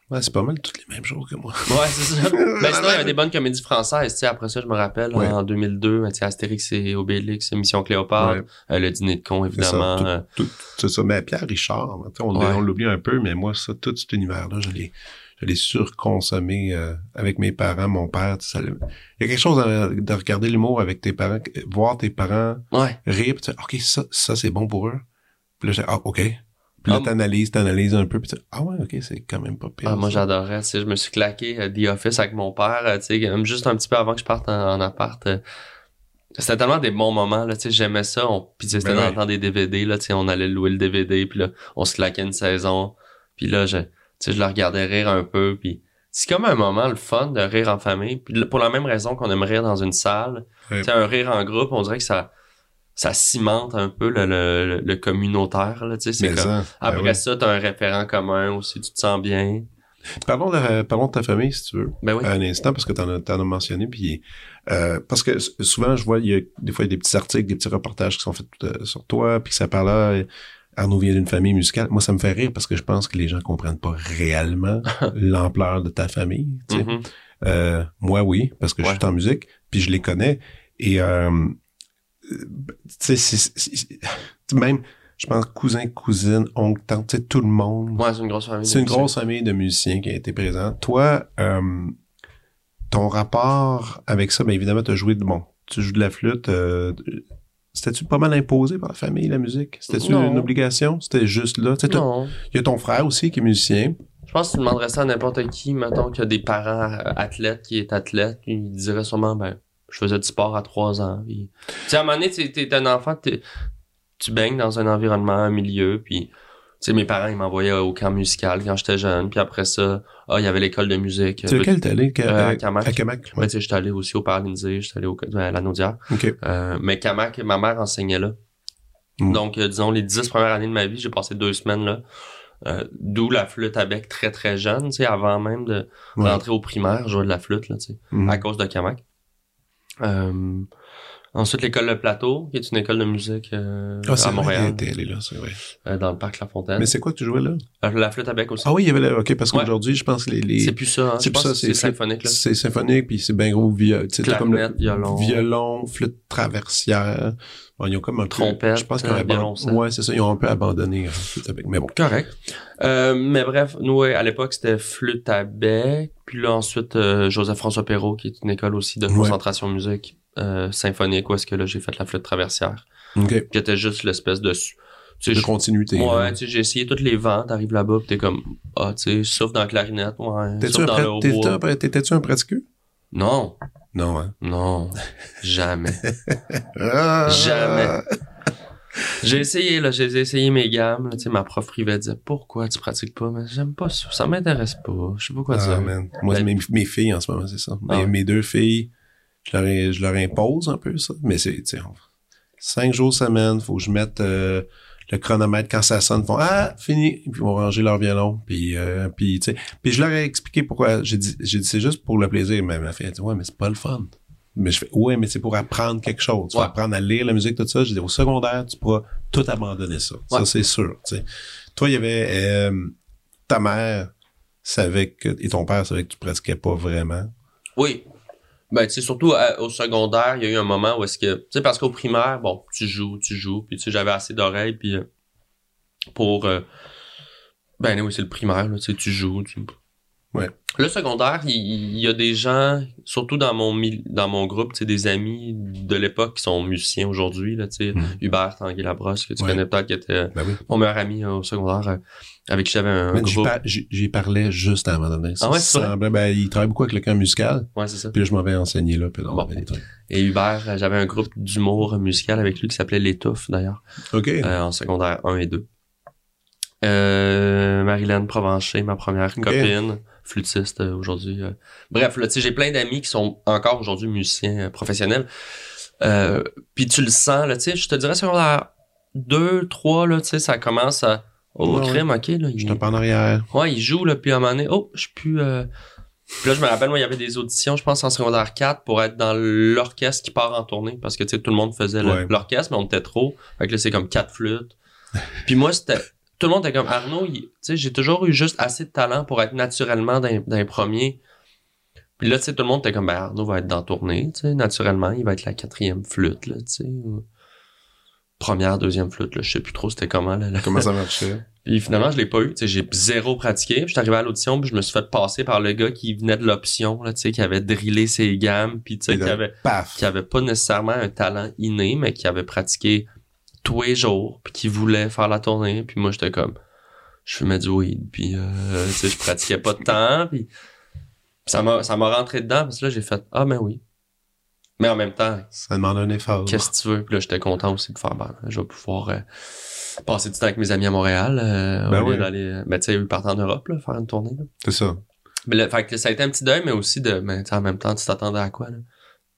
Ouais, c'est pas mal toutes les mêmes choses que moi. Ouais, c'est ça. ben, sinon, il y avait des bonnes comédies françaises, tu sais. Après ça, je me rappelle, Ouais. en 2002, ben, tu sais, Astérix et Obélix, Mission Cléopâtre, Ouais. euh, le dîner de con, C'est ça, évidemment. tout- euh, ça. Mais Pierre Richard, tu sais, on, Ouais. on l'oublie un peu, mais moi, ça, tout cet univers-là, je l'ai, je l'ai surconsommé euh, avec mes parents, mon père. ça Il y a quelque chose de, de regarder l'humour avec tes parents, voir tes parents ouais. rire, puis tu sais, OK, ça, ça c'est bon pour eux. Puis là, j'ai ah, OK. Puis là, Ah, t'analyses, t'analyses un peu, puis tu sais, ah ouais, OK, c'est quand même pas pire. Ah, moi, j'adorais. Tu sais, je me suis claqué euh, The Office avec mon père, euh, tu sais, même juste un petit peu avant que je parte en, en appart. euh, c'était tellement des bons moments, là, tu sais, j'aimais ça. On, puis c'était Ben dans le temps des DVD, là, tu sais, on allait louer le DVD, puis là, on se claquait une saison. Puis là, je, tu sais, je le regardais rire un peu, puis c'est comme un moment, le fun de rire en famille. Puis pour la même raison qu'on aime rire dans une salle, Ouais. tu sais, un rire en groupe, on dirait que ça, ça cimente un peu le, le, le communautaire, là, tu sais, c'est comme... ça, ben Après ça, t'as un référent commun aussi, tu te sens bien. Parlons de, parlons de ta famille, si tu veux. Ben oui. un instant parce que t'en as, t'en as mentionné puis euh, parce que souvent je vois il y a des fois il y a des petits articles des petits reportages qui sont faits euh, sur toi puis que ça parle là euh, Arnaud vient d'une famille musicale moi ça me fait rire parce que je pense que les gens comprennent pas réellement l'ampleur de ta famille tu sais. Mhm. Euh, moi oui parce que je suis en musique puis je les connais et euh, tu sais même je pense cousin cousine oncle tante tu sais tout le monde Ouais, c'est une grosse famille. c'est une de grosse famille de musiciens qui a été présente. Toi, euh, ton rapport avec ça, bien évidemment, tu as joué de bon. Tu joues de la flûte. euh, C'était-tu pas mal imposé par la famille, la musique? C'était-tu une obligation? C'était juste là? Tu sais. Il y a ton frère aussi qui est musicien. Je pense que tu demanderais ça à n'importe qui, mettons qu'il y a des parents euh, athlètes qui est athlète, ils diraient sûrement, ben, je faisais du sport à trois ans. Puis... Tu sais, à un moment donné, t'es, t'es un enfant, t'es- tu baignes dans un environnement, un milieu, puis... Tu sais, mes parents, ils m'envoyaient au camp musical quand j'étais jeune, puis après ça, ah, il y avait l'école de musique. C'est lequel t'es allé? Euh, à Camac. À Camac. Ouais, Ouais. tu sais, j'étais allé aussi au Paralysé, j'étais allé au, à la Naudière. Euh, mais Camac, ma mère enseignait là. Mm. Donc, euh, disons, les dix premières années de ma vie, j'ai passé deux semaines là. Euh, D'où la flûte à bec très très jeune, tu sais, avant même de Ouais. rentrer au primaire, je jouais de la flûte, là, tu sais, Mhm. à cause de Camac. Euh, ensuite, l'école de Plateau, qui est une école de musique euh, Ah, à vrai Montréal, t'es allé là, c'est vrai. euh, dans le parc La Fontaine. Mais c'est quoi que tu jouais là? Euh, la flûte à bec aussi. Ah oui, il y avait là. OK, parce Ouais. qu'aujourd'hui, je pense que les... les... c'est plus ça, hein. c'est plus ça, c'est symphonique, là. C'est symphonique, puis c'est bien gros viol. Comme le violon. violon, flûte traversière. Bon, ils ont comme un peu- Trompette, Je pense qu'ils ont euh, abandonné. Ouais, c'est ça. Ils ont un peu abandonné. flûte avec. Mais bon. Correct. Euh, mais bref, nous, ouais, à l'époque, c'était flûte à bec. Puis là, ensuite, euh, Joseph-François Perrault, qui est une école aussi de Ouais. concentration musique euh, symphonique, où est-ce que là, j'ai fait la flûte traversière. OK. Qui était juste l'espèce de... Tu sais, De continuité. Ouais, tu sais, j'ai essayé toutes les vents, t'arrives là-bas, pis t'es comme, ah, tu sais, souffle dans la clarinette, ouais, un, dans le hautbois. t'étais-tu un pratiqueux? Non, Non, hein? non, jamais. Ah! Jamais. J'ai essayé, là, j'ai essayé mes gammes, là, ma prof privée disait, pourquoi tu pratiques pas? Mais j'aime pas ça, ça m'intéresse pas, je sais pas quoi Ah, dire. man. Moi, Ben- mes, mes filles en ce moment, c'est ça. Ah mes, deux filles, je leur, je leur impose un peu ça. Mais c'est, tu sais, on- cinq jours semaine, faut que je mette euh, le chronomètre quand ça sonne. Ils font Ah, fini. Puis ils vont ranger leur violon. Puis, euh, puis, tu sais, puis je leur ai expliqué pourquoi. J'ai dit, j'ai dit c'est juste pour le plaisir. Mais ma fille a dit Ouais, mais c'est pas le fun. Mais je fais Ouais, mais c'est pour apprendre quelque chose. Tu vas Ouais. apprendre à lire la musique, tout ça. J'ai dit au secondaire, tu pourras tout abandonner ça. Ça, c'est sûr. tu sais. Toi, il y avait euh, ta mère savait que et ton père savait que tu pratiquais pas vraiment. Oui. Ben, tu sais, surtout à- au secondaire, il y a eu un moment où est-ce que, tu sais, parce qu'au primaire, bon, tu joues, tu joues, puis tu sais, j'avais assez d'oreilles, puis euh, pour, euh, ben oui, c'est le primaire, là, tu sais, tu joues, tu... Ouais. Le secondaire, il, y a des gens, surtout dans mon dans mon groupe, des amis de l'époque qui sont musiciens aujourd'hui, là, Mhm. Hubert Tanguy-Labrosse, que tu Ouais. connais peut-être, qui était Ben oui. mon meilleur ami euh, au secondaire, euh, avec qui j'avais un, groupe. j'y- parlais juste avant de donner. Ah ouais, semblait- ben, il travaille beaucoup avec le camp musical. Ouais, c'est ça. Puis là, je m'en vais enseigner là. Puis là, on Bon. avait des trucs. Et Hubert, euh, j'avais un groupe d'humour musical avec lui qui s'appelait L'étouffe, d'ailleurs. OK. euh, en secondaire 1 et 2. Euh, Marilyn Provencher, ma première copine, flûtiste euh, aujourd'hui. euh. Bref, là, tu sais, j'ai plein d'amis qui sont encore aujourd'hui musiciens euh, professionnels. Euh, Puis tu le sens, là, tu sais, je te dirais secondaire 2, 3, là, tu sais, ça commence à... Oh, Ouais, crème, ok, là. Je Il, te pas en arrière. ouais, il joue, là, puis à un moment donné, oh, je suis plus, euh... Puis là, je me rappelle, moi, il y avait des auditions, je pense, en secondaire 4 pour être dans l'orchestre qui part en tournée. Parce que, tu sais, tout le monde faisait Ouais. l'orchestre, mais on était trop. Fait que là, c'est comme quatre flûtes. puis moi, c'était, tout le monde était comme Arnaud, tu sais, j'ai toujours eu juste assez de talent pour être naturellement les premiers. Puis là, tu sais, tout le monde était comme, ben, Arnaud va être dans la tournée, tu sais, naturellement, il va être la quatrième flûte, là, tu sais. Première, deuxième flûte, là, je sais plus trop c'était comment, là. là. Comment ça marchait? Puis finalement, je l'ai pas eu. Tu sais, j'ai zéro pratiqué. Puis je suis arrivé à l'audition, puis je me suis fait passer par le gars qui venait de l'option, là, tu sais, qui avait drillé ses gammes, puis tu sais, qui avait, Paf! qui avait pas nécessairement un talent inné, mais qui avait pratiqué tous les jours, puis qui voulait faire la tournée. Puis moi, j'étais comme, je fumais du weed, puis euh, tu sais, je pratiquais pas de temps, puis ça m'a, ça m'a rentré dedans, parce que là, j'ai fait, ah ben oui. Mais en même temps, Ça demande un effort. qu'est-ce que tu veux? Puis là, j'étais content aussi de faire, ben, je vais pouvoir euh, passer du temps avec mes amis à Montréal. Euh, Ben oui. d'aller, euh, ben, tu sais, ils partent en Europe, là, faire une tournée. C'est ça. Mais là, fait que ça a été un petit deuil, mais aussi de, ben, tu sais, en même temps, tu t'attendais à quoi, là?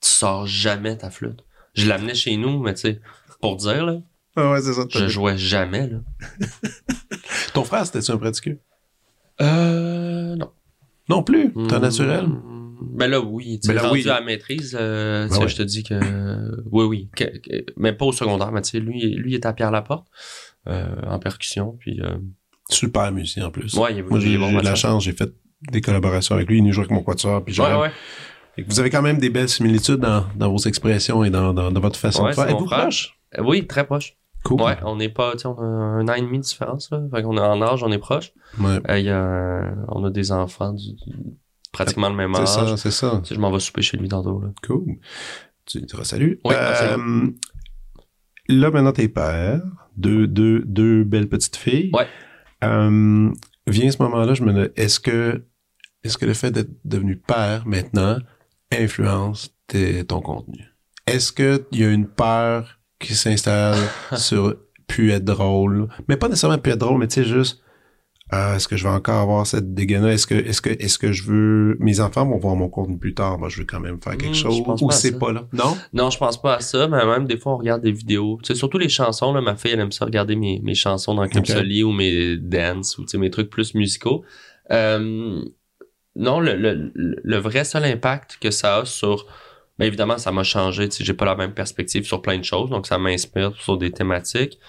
Tu sors jamais ta flûte. Je l'amenais chez nous, mais tu sais, pour dire, là, Ah ouais, c'est ça. je jouais jamais, là. Ton frère, c'était-tu un pratiqueur? Euh, non. Non plus? T'es Hmm. naturel? Ben là, oui. Tu Ben là, rendu oui. à la maîtrise, euh, Ben ouais. je te dis que, oui, oui. que- que- mais pas au secondaire, mais tu sais, lui, lui, il était à Pierre-Laporte, euh, en percussion, puis, euh, Super musicien en plus. ouais, il est Moi, j'ai bon, j'ai de la chance. J'ai fait des collaborations avec lui. Il nous joue avec mon quatuor. Puis Ouais, ouais. Vous avez quand même des belles similitudes dans, dans vos expressions et dans, dans, dans votre façon Ouais, de faire. Êtes-vous proche? Oui, très proche. Cool. Ouais, on n'est pas, tu sais, on a un an et demi de différence, là. Fait qu'on est en âge, on est proche. Ouais. Euh, y a, on a des enfants du, du- pratiquement le même C'est âge. ça, c'est ça. Tu sais, je m'en vais souper chez lui tantôt, là. Cool. Tu diras salut. Oui, Euh, là, maintenant, t'es père. Deux, deux, deux belles petites filles. Ouais. Euh, vient ce moment-là, je me dis, est-ce que, est-ce que le fait d'être devenu père maintenant influence tes- ton contenu? Est-ce que il y a une peur qui s'installe sur pu être drôle? Mais pas nécessairement pu être drôle, mais tu sais, juste, ah, est-ce que je vais encore avoir cette dégaine Est-ce que, est-ce que, est-ce que je veux, mes enfants vont voir mon contenu plus tard, moi, je veux quand même faire quelque Hmm, chose, ou c'est pas là? Non? Non, je pense pas à ça, mais même des fois, on regarde des vidéos. Tu sais, surtout les chansons, là, ma fille, elle aime ça regarder mes, mes chansons dans Club Ok. Soli ou mes dance ou, tu sais, mes trucs plus musicaux. Euh, non, le, le, le vrai seul impact que ça a sur... Ben évidemment, ça m'a changé. Tu sais, j'ai pas la même perspective sur plein de choses, donc ça m'inspire sur des thématiques.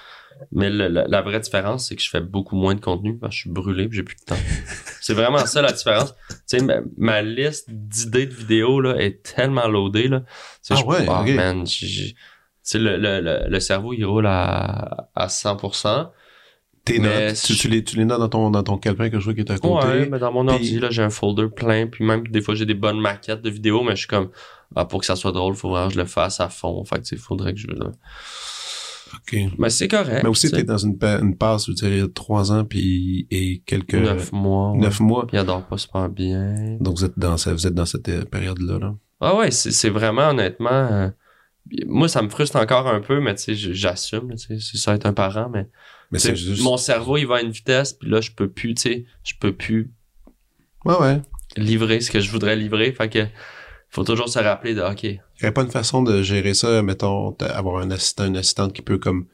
Mais le- la vraie différence, c'est que je fais beaucoup moins de contenu parce que je suis brûlé et j'ai plus de temps. c'est vraiment ça la différence. Tu sais, ma, ma liste d'idées de vidéos là, est tellement loadée. Là. Ah je- ouais, man, le, le, le cerveau, il roule à, à 100%. Tes Mais notes, tu, je- tu les, tu les notes dans ton, dans ton calepin que je vois qui est à côté. Ouais, mais dans mon ordi, là, j'ai un folder plein. Puis même, des fois, j'ai des bonnes maquettes de vidéos, mais je suis comme, ah, pour que ça soit drôle, faut vraiment que je le fasse à fond. Fait que, faudrait que je... là. OK. Mais c'est correct. Mais aussi, t'es dans une, une passe où tu as trois ans puis, et quelques... Neuf mois. ouais. neuf mois. Puis il adore pas super bien. Donc, vous êtes dans, vous êtes dans cette euh, période-là. Là. Ah ouais, c'est vraiment honnêtement. euh, moi, ça me frustre encore un peu, mais tu sais, j'assume, tu sais, c'est ça être un parent, mais Mais tu sais, c'est juste... mon cerveau, il va à une vitesse, puis là, je peux plus, tu sais, je peux plus Ouais, ouais. livrer ce que je voudrais livrer. Fait que faut toujours se rappeler de OK. Il n'y a pas une façon de gérer ça, mettons, avoir un assistant, une assistante qui peut comme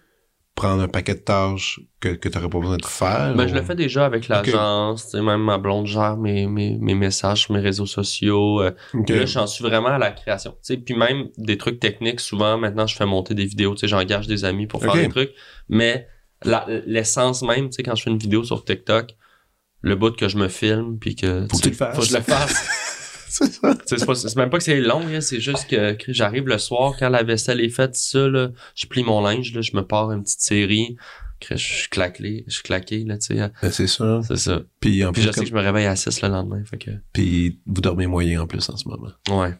prendre un paquet de tâches que, que tu n'aurais pas besoin de faire. Ben, ou- je le fais déjà avec l'agence, tu sais, même ma blonde gère mes, mes, mes messages sur mes réseaux sociaux. euh. Là, j'en suis vraiment à la création. Tu sais, puis même des trucs techniques, souvent, maintenant, je fais monter des vidéos, tu sais, j'engage des amis pour faire des trucs. Mais l'essence même, tu sais, quand je fais une vidéo sur TikTok, le bout que je me filme, puis que... Faut que tu le fasses. Faut que je le fasse. c'est ça. C'est même pas que c'est long, hein, c'est juste que j'arrive le soir, quand la vaisselle est faite, ça, là, je plie mon linge, là, je me pars une petite série, que je suis claqué, je suis claqué, là, tu sais. Ben, c'est ça. C'est ça. Puis en Puis plus, je sais comme- que je me réveille à 6 le lendemain, fait que... puis vous dormez moyen en plus en ce moment. Ouais.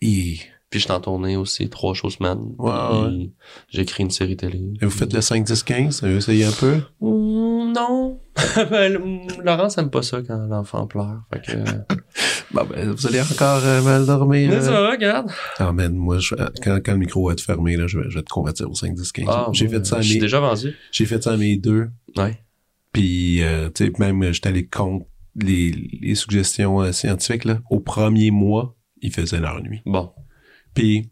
Et, Puis je suis en tournée aussi, trois shows semaine. Ouais, J'écris une série télé. et vous faites le 5, 10, 15? Vous essayez un peu? Ouh, non. Ben, Laurence aime pas ça quand l'enfant pleure. Fait que... Bon, ben, vous allez encore euh, mal dormir. Euh. ça, regarde. Ah, man, moi, je- quand, quand le micro va être fermé, là, je vais, je vais te convertir au 5, 10, 15. Ah, j'ai fait ça à mes, déjà vendu. j'ai fait ça à mes deux. Ouais. Puis, euh, tu sais, même, euh, j'étais allé contre les, les suggestions euh, scientifiques, là. Au premier mois, ils faisaient leur nuit. Bon. Puis,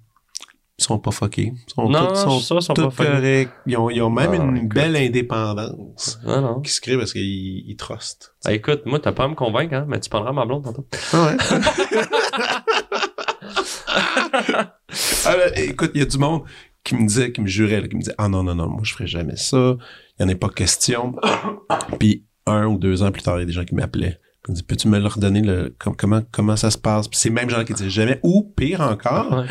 ils sont pas fuckés. Ils sont Non, tous, sont ils sont tous pas fuckés. corrects. Ils ont, ils ont même Non, une écoute. belle indépendance Non, non. qui se crée parce qu'ils ils trustent. Ah, écoute, moi, t'as pas à me convaincre, hein, mais tu parleras à ma blonde tantôt. Ah ouais. Ah, écoute, il y a du monde qui me disait, qui me jurait, là, qui me disait, ah non, non, non, moi, je ferais jamais ça. Il n'y en a pas question. Puis, un ou deux ans plus tard, il y a des gens qui m'appelaient. Me disaient, peux-tu me leur donner le, com- comment, comment ça se passe? Puis c'est même gens qui disaient jamais, ou pire encore, Ouais.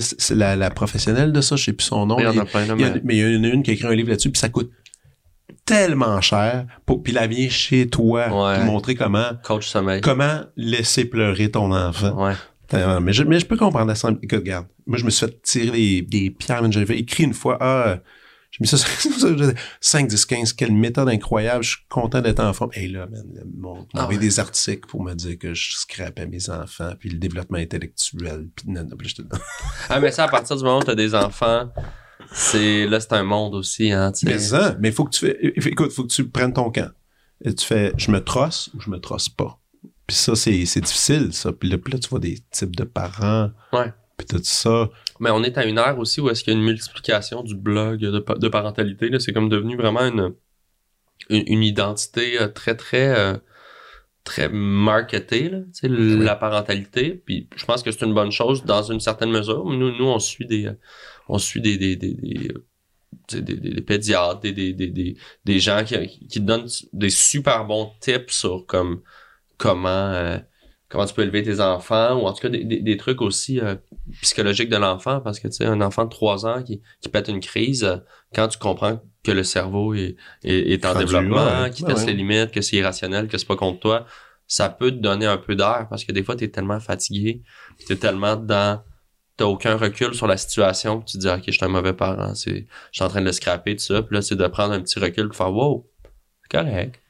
c- c'est la, la professionnelle de ça, je sais plus son nom. Il y en Il- a plein, il mais... mais il y en a une qui a écrit un livre là-dessus, puis ça coûte tellement cher pour puis la vient chez toi Ouais. pour montrer comment Coach sommeil. comment laisser pleurer ton enfant. Ouais. Tellement. Mais je, mais je peux comprendre la semble. Écoute, regarde, moi je me suis fait tirer des, des pierres, mais j'avais écrit une fois, ah, j'ai mis ça sur 5, 10, 15, quelle méthode incroyable, je suis content d'être en forme. Et là, man, le monde Ah ouais. des articles pour me dire que je scrapais mes enfants, puis le développement intellectuel, puis non, non, puis j'étais Ah, mais ça, à partir du moment où t'as des enfants, c'est, là, c'est un monde aussi, hein, tu. Mais ça, mais faut que tu fais, écoute, faut que tu prennes ton camp. Et tu fais, je me trosse ou je me trosse pas? Puis ça, c'est, c'est difficile, ça. Puis là, puis là, tu vois des types de parents. Ouais. Puis tout ça. Mais on est à une ère aussi où est-ce qu'il y a une multiplication du blog de, de parentalité. Là. C'est comme devenu vraiment une, une, une identité euh, très, très, euh, très marketée, là, tu sais, la parentalité. Puis je pense que c'est une bonne chose dans une certaine mesure. Nous, nous on suit des, euh, on suit des, des, des, des, des, des- des pédiatres, des, des, des, des, des gens qui, qui donnent des super bons tips sur comme comment euh, comment tu peux élever tes enfants ou en tout cas des, des, des trucs aussi euh, psychologiques de l'enfant parce que tu sais un enfant de 3 ans qui, qui pète une crise euh, quand tu comprends que le cerveau est, est, est en Rendu, développement, ouais. qui Ouais, teste ouais. les limites, que c'est irrationnel, que c'est pas contre toi, ça peut te donner un peu d'air parce que des fois tu es tellement fatigué, tu es tellement dans t'as aucun recul sur la situation, tu te dis ok je suis un mauvais parent, c'est je suis en train de le scraper tout ça, puis là c'est de prendre un petit recul pour faire wow, c'est correct,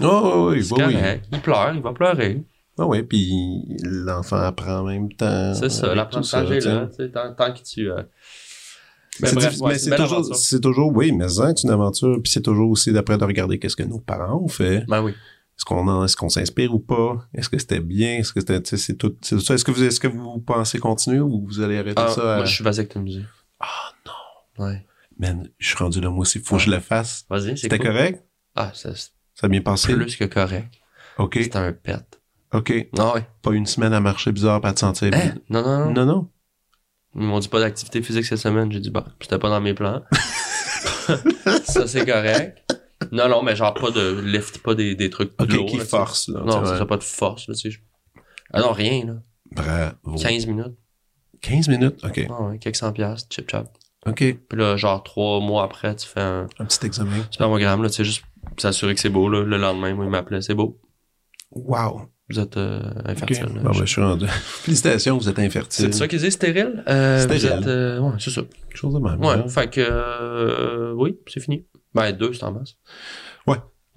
Oh, oui, oui, oui. correct, il pleure, il va pleurer. Ah oui, puis l'enfant apprend en même temps. C'est ça, l'apprentissage est là, tant, tant que tu... euh, Ben, bref, c'est ouais, mais c'est c'est une belle toujours, c'est toujours, oui, mais ça, c'est une aventure. Puis c'est toujours aussi d'après de regarder qu'est-ce que nos parents ont fait. Ben oui. Est-ce qu'on en, est-ce qu'on s'inspire ou pas? Est-ce que c'était bien? Est-ce que c'était, c'est tout, c'est tout ça. Est-ce que vous, est-ce que vous pensez continuer ou vous allez arrêter Ah, ça? à- moi, je suis vasectomisé. Ah non. Ouais. Man, je suis rendu là, moi aussi. Faut que je le fasse. Vas-y, c'est C'était cool. correct? Ah, ça, Ça a bien passé? plus que correct. OK. C'est un pet. OK. Ah ouais. Pas une semaine à marcher bizarre, pas te sentir Hein? Non, non, non. Non, non. Ils m'ont dit pas d'activité physique cette semaine. J'ai dit, bah, c'était pas dans mes plans. ça, c'est correct. Non, non, mais genre pas de lift, pas des, des trucs OK, lourds. qui là, tu force, là. Non, tu ça pas de force, là, tu sais. Ah non, rien, là. Bravo. 15 minutes. 15 minutes? OK. Ah ouais, quelques cent piastres, chip chap. OK. Puis là, genre trois mois après, tu fais un Un petit examen. spermogramme, là, tu sais, juste s'assurer que c'est beau, là. Le lendemain, moi, il m'appelait, c'est beau. Wow. Vous êtes euh, infertile. là. Bon, ben, je suis rendu. Félicitations, vous êtes infertile. c'est ça qu'ils disent, stérile? Euh, Stérile. Vous êtes, euh, ouais, c'est ça. Quelque chose de même. Ouais, hein? fait que, euh, oui, c'est fini. Ben, deux, c'est en masse.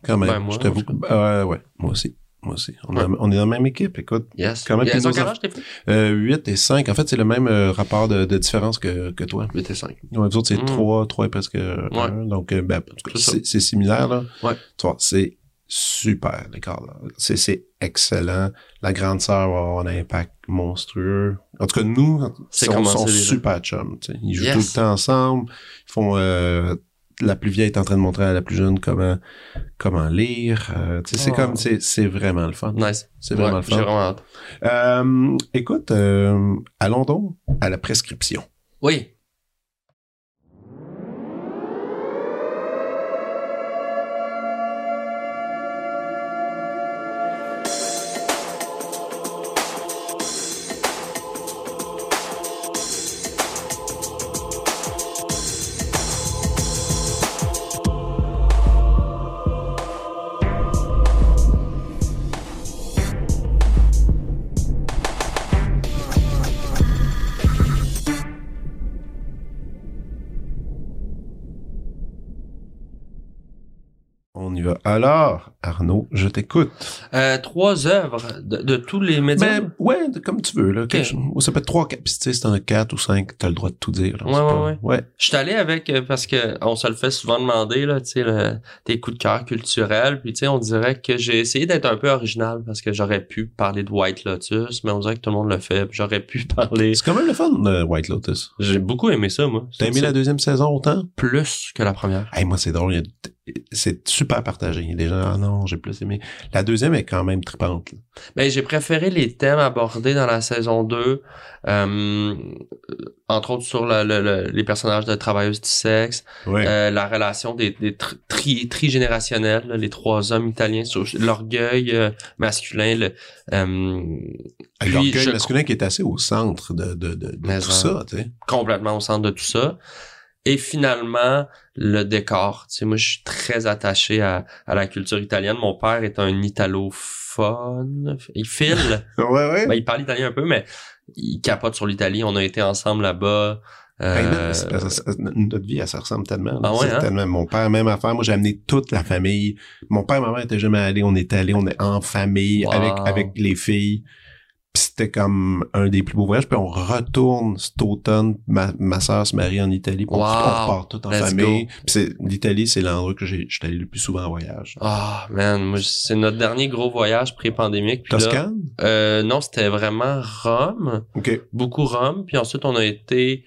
Quand même. Ben, moi, je t'avoue. en tout que- euh, ouais, moi aussi. Moi aussi. On, Ouais. a- on est dans la même équipe, écoute. Yes. Quand même, nos enf- âge? Euh, 8 et 5. En fait, c'est le même euh, rapport de, de différence que, que toi. 8 et 5. Ouais, nous autres, c'est Mm. 3, 3 et presque 1. Donc, euh, ben, en tout cas, C'est ça. c'est c'est similaire, là. Ouais. Tu vois, c'est super, l'écart. C'est excellent. La grande sœur va avoir un impact monstrueux. En tout cas, nous, C'est sont, super chums. Ils jouent Yes. tout le temps ensemble. Ils font, euh, la plus vieille est en train de montrer à la plus jeune comment, comment lire. Euh, c'est Oh. comme, c'est vraiment le fun. Nice. C'est vraiment Ouais, le J'ai fun. vraiment hâte. Euh, écoute, allons donc à la prescription. Oui. Alors, Arnaud, je t'écoute. Euh, trois œuvres de, de tous les médias. Ben, ouais, de- comme tu veux, là. quelque chose- ça peut être trois, quatre. Tu c'est un quatre ou cinq, t'as le droit de tout dire, là. Ouais, ouais, pas- ouais. Ouais. Je suis allé avec euh, parce que on se le fait souvent demander là, tu sais, tes coups de cœur culturels. Puis tu sais, on dirait que j'ai essayé d'être un peu original parce que j'aurais pu parler de White Lotus, mais on dirait que tout le monde le fait. J'aurais pu parler. C'est quand même le fun, euh, White Lotus. J'ai beaucoup aimé ça, moi. T'as aimé la deuxième saison autant? plus que la première. Hey, moi, c'est drôle. il y a- C'est super partagé. Les gens, ah non, j'ai plus aimé. La deuxième est quand même trippante. là. Ben, j'ai préféré les thèmes abordés dans la saison 2, euh, entre autres sur le- le- le- les personnages de travailleuses du sexe, Ouais. euh, la relation des, des tri, tri- trigénérationnels, là, les trois hommes italiens, l'orgueil euh, masculin, le, L'orgueil masculin qui est assez au centre de, de, de, tout en- ça, complètement au centre de tout ça. Et finalement, le décor. Tu sais, moi, je suis très attaché à, à la culture italienne. Mon père est un italophone. Il file. Ouais, ouais. Ben, il parle italien un peu, mais il capote sur l'Italie. On a été ensemble là-bas. Hey, non, Euh, notre vie, elle se ressemble tellement. Ah ouais, hein? tellement- Mon père, même affaire. Moi, j'ai amené toute la famille. Mon père et ma mère étaient jamais allés. On est allés, on est en famille Wow. avec, avec les filles. C'était comme un des plus beaux voyages. Puis on retourne cet automne. Ma, ma soeur se marie en Italie. Puis Wow. on repart tout en famille. l'Italie, c'est l'endroit que j'ai, j'étais allé le plus souvent en voyage. Ah, man, moi, c'est notre dernier gros voyage pré-pandémique. Là, Toscane? euh, non, c'était vraiment Rome. OK. beaucoup Rome, puis ensuite on a été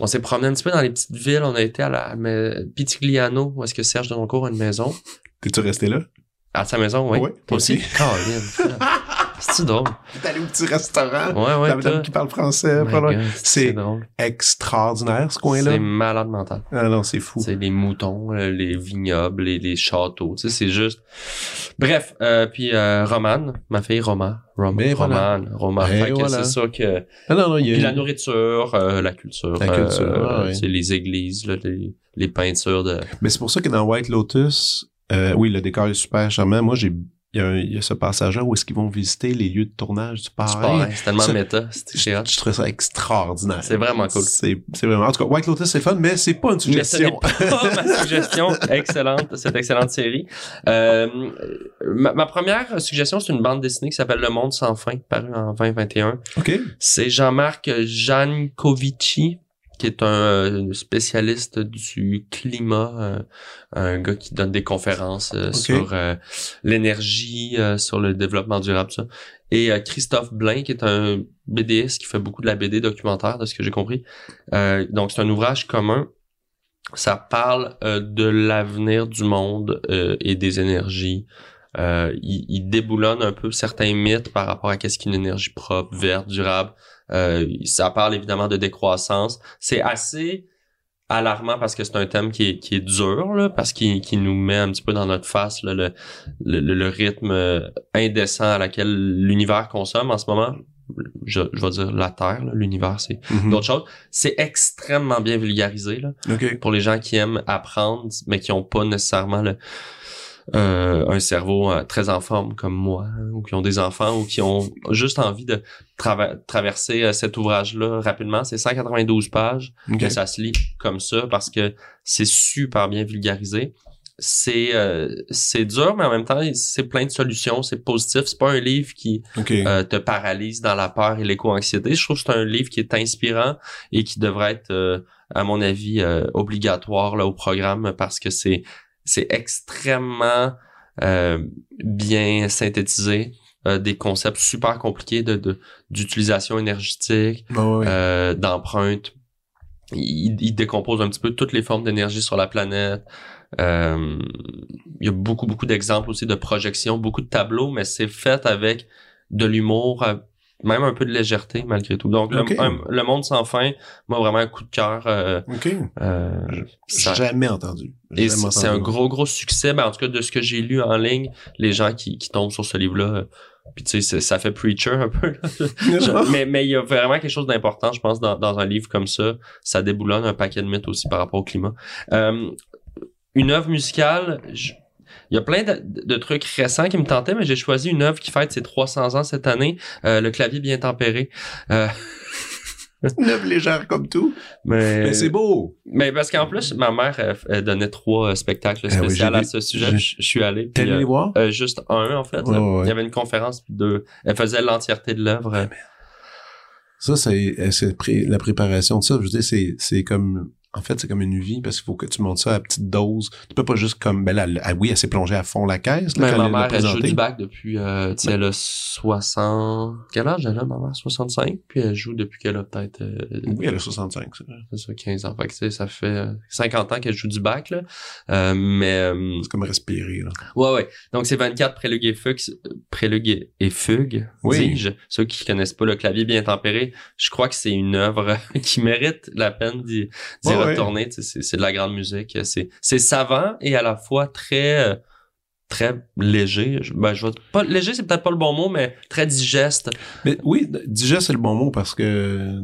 on s'est promené un petit peu dans les petites villes, on a été à la mais, Pitigliano, où est-ce que Serge Denoncourt a une maison. T'es-tu resté là? À sa maison, oui. Ouais, Toi moi aussi? aussi? C'est drôle? Allé au petit restaurant. Ouais, ouais, la madame toi. qui parle français. C'est extraordinaire, ce coin-là. C'est malade mental. Ah non, c'est fou. C'est les moutons, euh, les vignobles, les, les châteaux, tu sais, c'est juste... Bref, euh, puis euh, Romane, ma fille Roma, voilà. Roma, Mais fait que voilà. c'est sûr que... Ah non, non, il y a Puis la nourriture, euh, la culture, La culture, euh, ah ouais. c'est les églises, là, les, les peintures de... Mais c'est pour ça que dans White Lotus, euh, oui, le décor est super charmant. Moi, j'ai, il y, a un- il y a ce passage-là où est-ce qu'ils vont visiter les lieux de tournage du parrain. c'est tellement Ça- méta, c'est Je, trouve ça extraordinaire. C'est vraiment cool. C'est, vraiment, en tout cas, White Lotus, c'est fun, mais c'est pas une Mais ce suggestion. pas ma suggestion excellente, cette excellente série. Euh, ma, ma première suggestion, c'est une bande dessinée qui s'appelle Le Monde sans fin, parue en 2021. OK. C'est Jean-Marc Jankovici, qui est un euh, spécialiste du climat, euh, un gars qui donne des conférences euh, sur l'énergie, sur le développement durable, tout ça. Et Christophe Blain, qui est un BDiste qui fait beaucoup de la BD documentaire, de ce que j'ai compris. Donc, c'est un ouvrage commun. Ça parle euh, de l'avenir du monde euh, et des énergies. Euh, il, il déboulonne un peu certains mythes par rapport à qu'est-ce qu'une énergie propre, verte, durable. Euh, ça parle évidemment de décroissance. C'est assez alarmant parce que c'est un thème qui est, qui est dur, là, parce qu'il qu'il nous met un petit peu dans notre face là, le, le, le- rythme indécent à laquelle l'univers consomme en ce moment. Je, je vais dire la Terre, l'univers, c'est Mhm. d'autres choses. C'est extrêmement bien vulgarisé là, OK. pour les gens qui aiment apprendre, mais qui ont pas nécessairement le, euh, un cerveau euh, très en forme comme moi, hein, ou qui ont des enfants, ou qui ont juste envie de traverser euh, cet ouvrage-là rapidement. C'est 192 pages, OK. mais ça se lit comme ça parce que c'est super bien vulgarisé. C'est euh, c'est dur, mais en même temps, c'est plein de solutions, c'est positif. C'est pas un livre qui euh, te paralyse dans la peur et l'éco-anxiété. Je trouve que c'est un livre qui est inspirant et qui devrait être, euh, à mon avis, euh, obligatoire là, au programme parce que c'est c'est extrêmement euh, bien synthétisé. euh, des concepts super compliqués de de- d'utilisation énergétique, Ah ouais. euh, d'empreinte. Il, il décompose un petit peu toutes les formes d'énergie sur la planète. Euh, il y a beaucoup, beaucoup d'exemples aussi de projections, beaucoup de tableaux, mais c'est fait avec de l'humour, euh, même un peu de légèreté malgré tout. Donc, le- Ok. un- le, monde sans fin, moi vraiment un coup de cœur. euh, OK. euh, ça- Jamais entendu. Jamais c'est c'est un gros, gros succès. Ben, en tout cas, de ce que j'ai lu en ligne, les gens qui, qui tombent sur ce livre-là, euh, puis tu sais, ça fait preacher un peu. là. Mais mais il y a vraiment quelque chose d'important, je pense, dans, dans un livre comme ça. Ça déboulonne un paquet de mythes aussi par rapport au climat. Euh, une œuvre musicale, je- il y a plein de, de trucs récents qui me tentaient, mais j'ai choisi une œuvre qui fête ses 300 ans cette année, euh, Le clavier bien tempéré. Euh, Une œuvre légère comme tout. Mais, Mais c'est beau. mais parce qu'en plus, ma mère elle, elle donnait trois euh, spectacles Ah oui, spéciaux à ce sujet. Je je suis allé. T'es allé les voir? euh, juste un, en fait. Là. ouais. Il y avait une conférence, puis deux. Elle faisait l'entièreté de l'œuvre. euh, Ça, c'est pré- la préparation de ça. Je veux dire, c'est comme en fait, c'est comme une vie parce qu'il faut que tu montes ça à petite dose. Tu peux pas juste comme ben là, elle- ah oui, elle s'est plongée à fond la caisse là, Ben, ma elle mère, elle joue présenté. du bac depuis, euh, tu sais, elle a 60... Quel âge elle a, ma mère? 65? Puis elle joue depuis qu'elle a peut-être, euh, Oui, elle a 65, c'est vrai. ça, 15 ans. Fait que, ça fait euh, 50 ans qu'elle joue du bac, là. Euh, mais, euh, C'est comme respirer, là. ouais, ouais. Donc, c'est 24 préludes et fugues, et- fugues, Oui. dis-je. Ceux qui connaissent pas le clavier bien tempéré, je crois que c'est une œuvre qui mérite la peine d'y, d'y Ouais. sais, C'est, de la grande musique. C'est, c'est savant et à la fois très, euh, très léger. Ben, je vais, pas, léger, c'est peut-être pas le bon mot, mais très digeste. Mais oui, déjà, c'est le bon mot parce que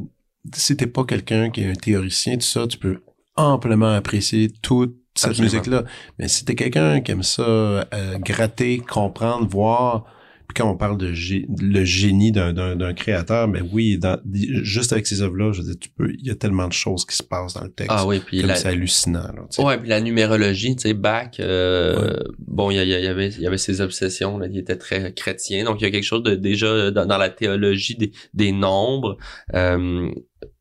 si t'es pas quelqu'un qui est un théoricien, tout ça, tu peux amplement apprécier toute cette musique-là. Mais si t'es quelqu'un qui aime ça, euh, gratter, comprendre, voir, quand on parle de gé- le génie d'un, créateur, mais oui, dans, juste avec ces œuvres-là, je veux dire, tu peux, il y a tellement de choses qui se passent dans le texte. Ah oui, puis c'est hallucinant, là, tu sais. Ouais, puis la numérologie, tu sais, Bach, euh, bon, il y, a- il y avait, il y avait ses obsessions, là, il était très chrétien, donc il y a quelque chose de déjà dans, dans la théologie des, des nombres. Euh,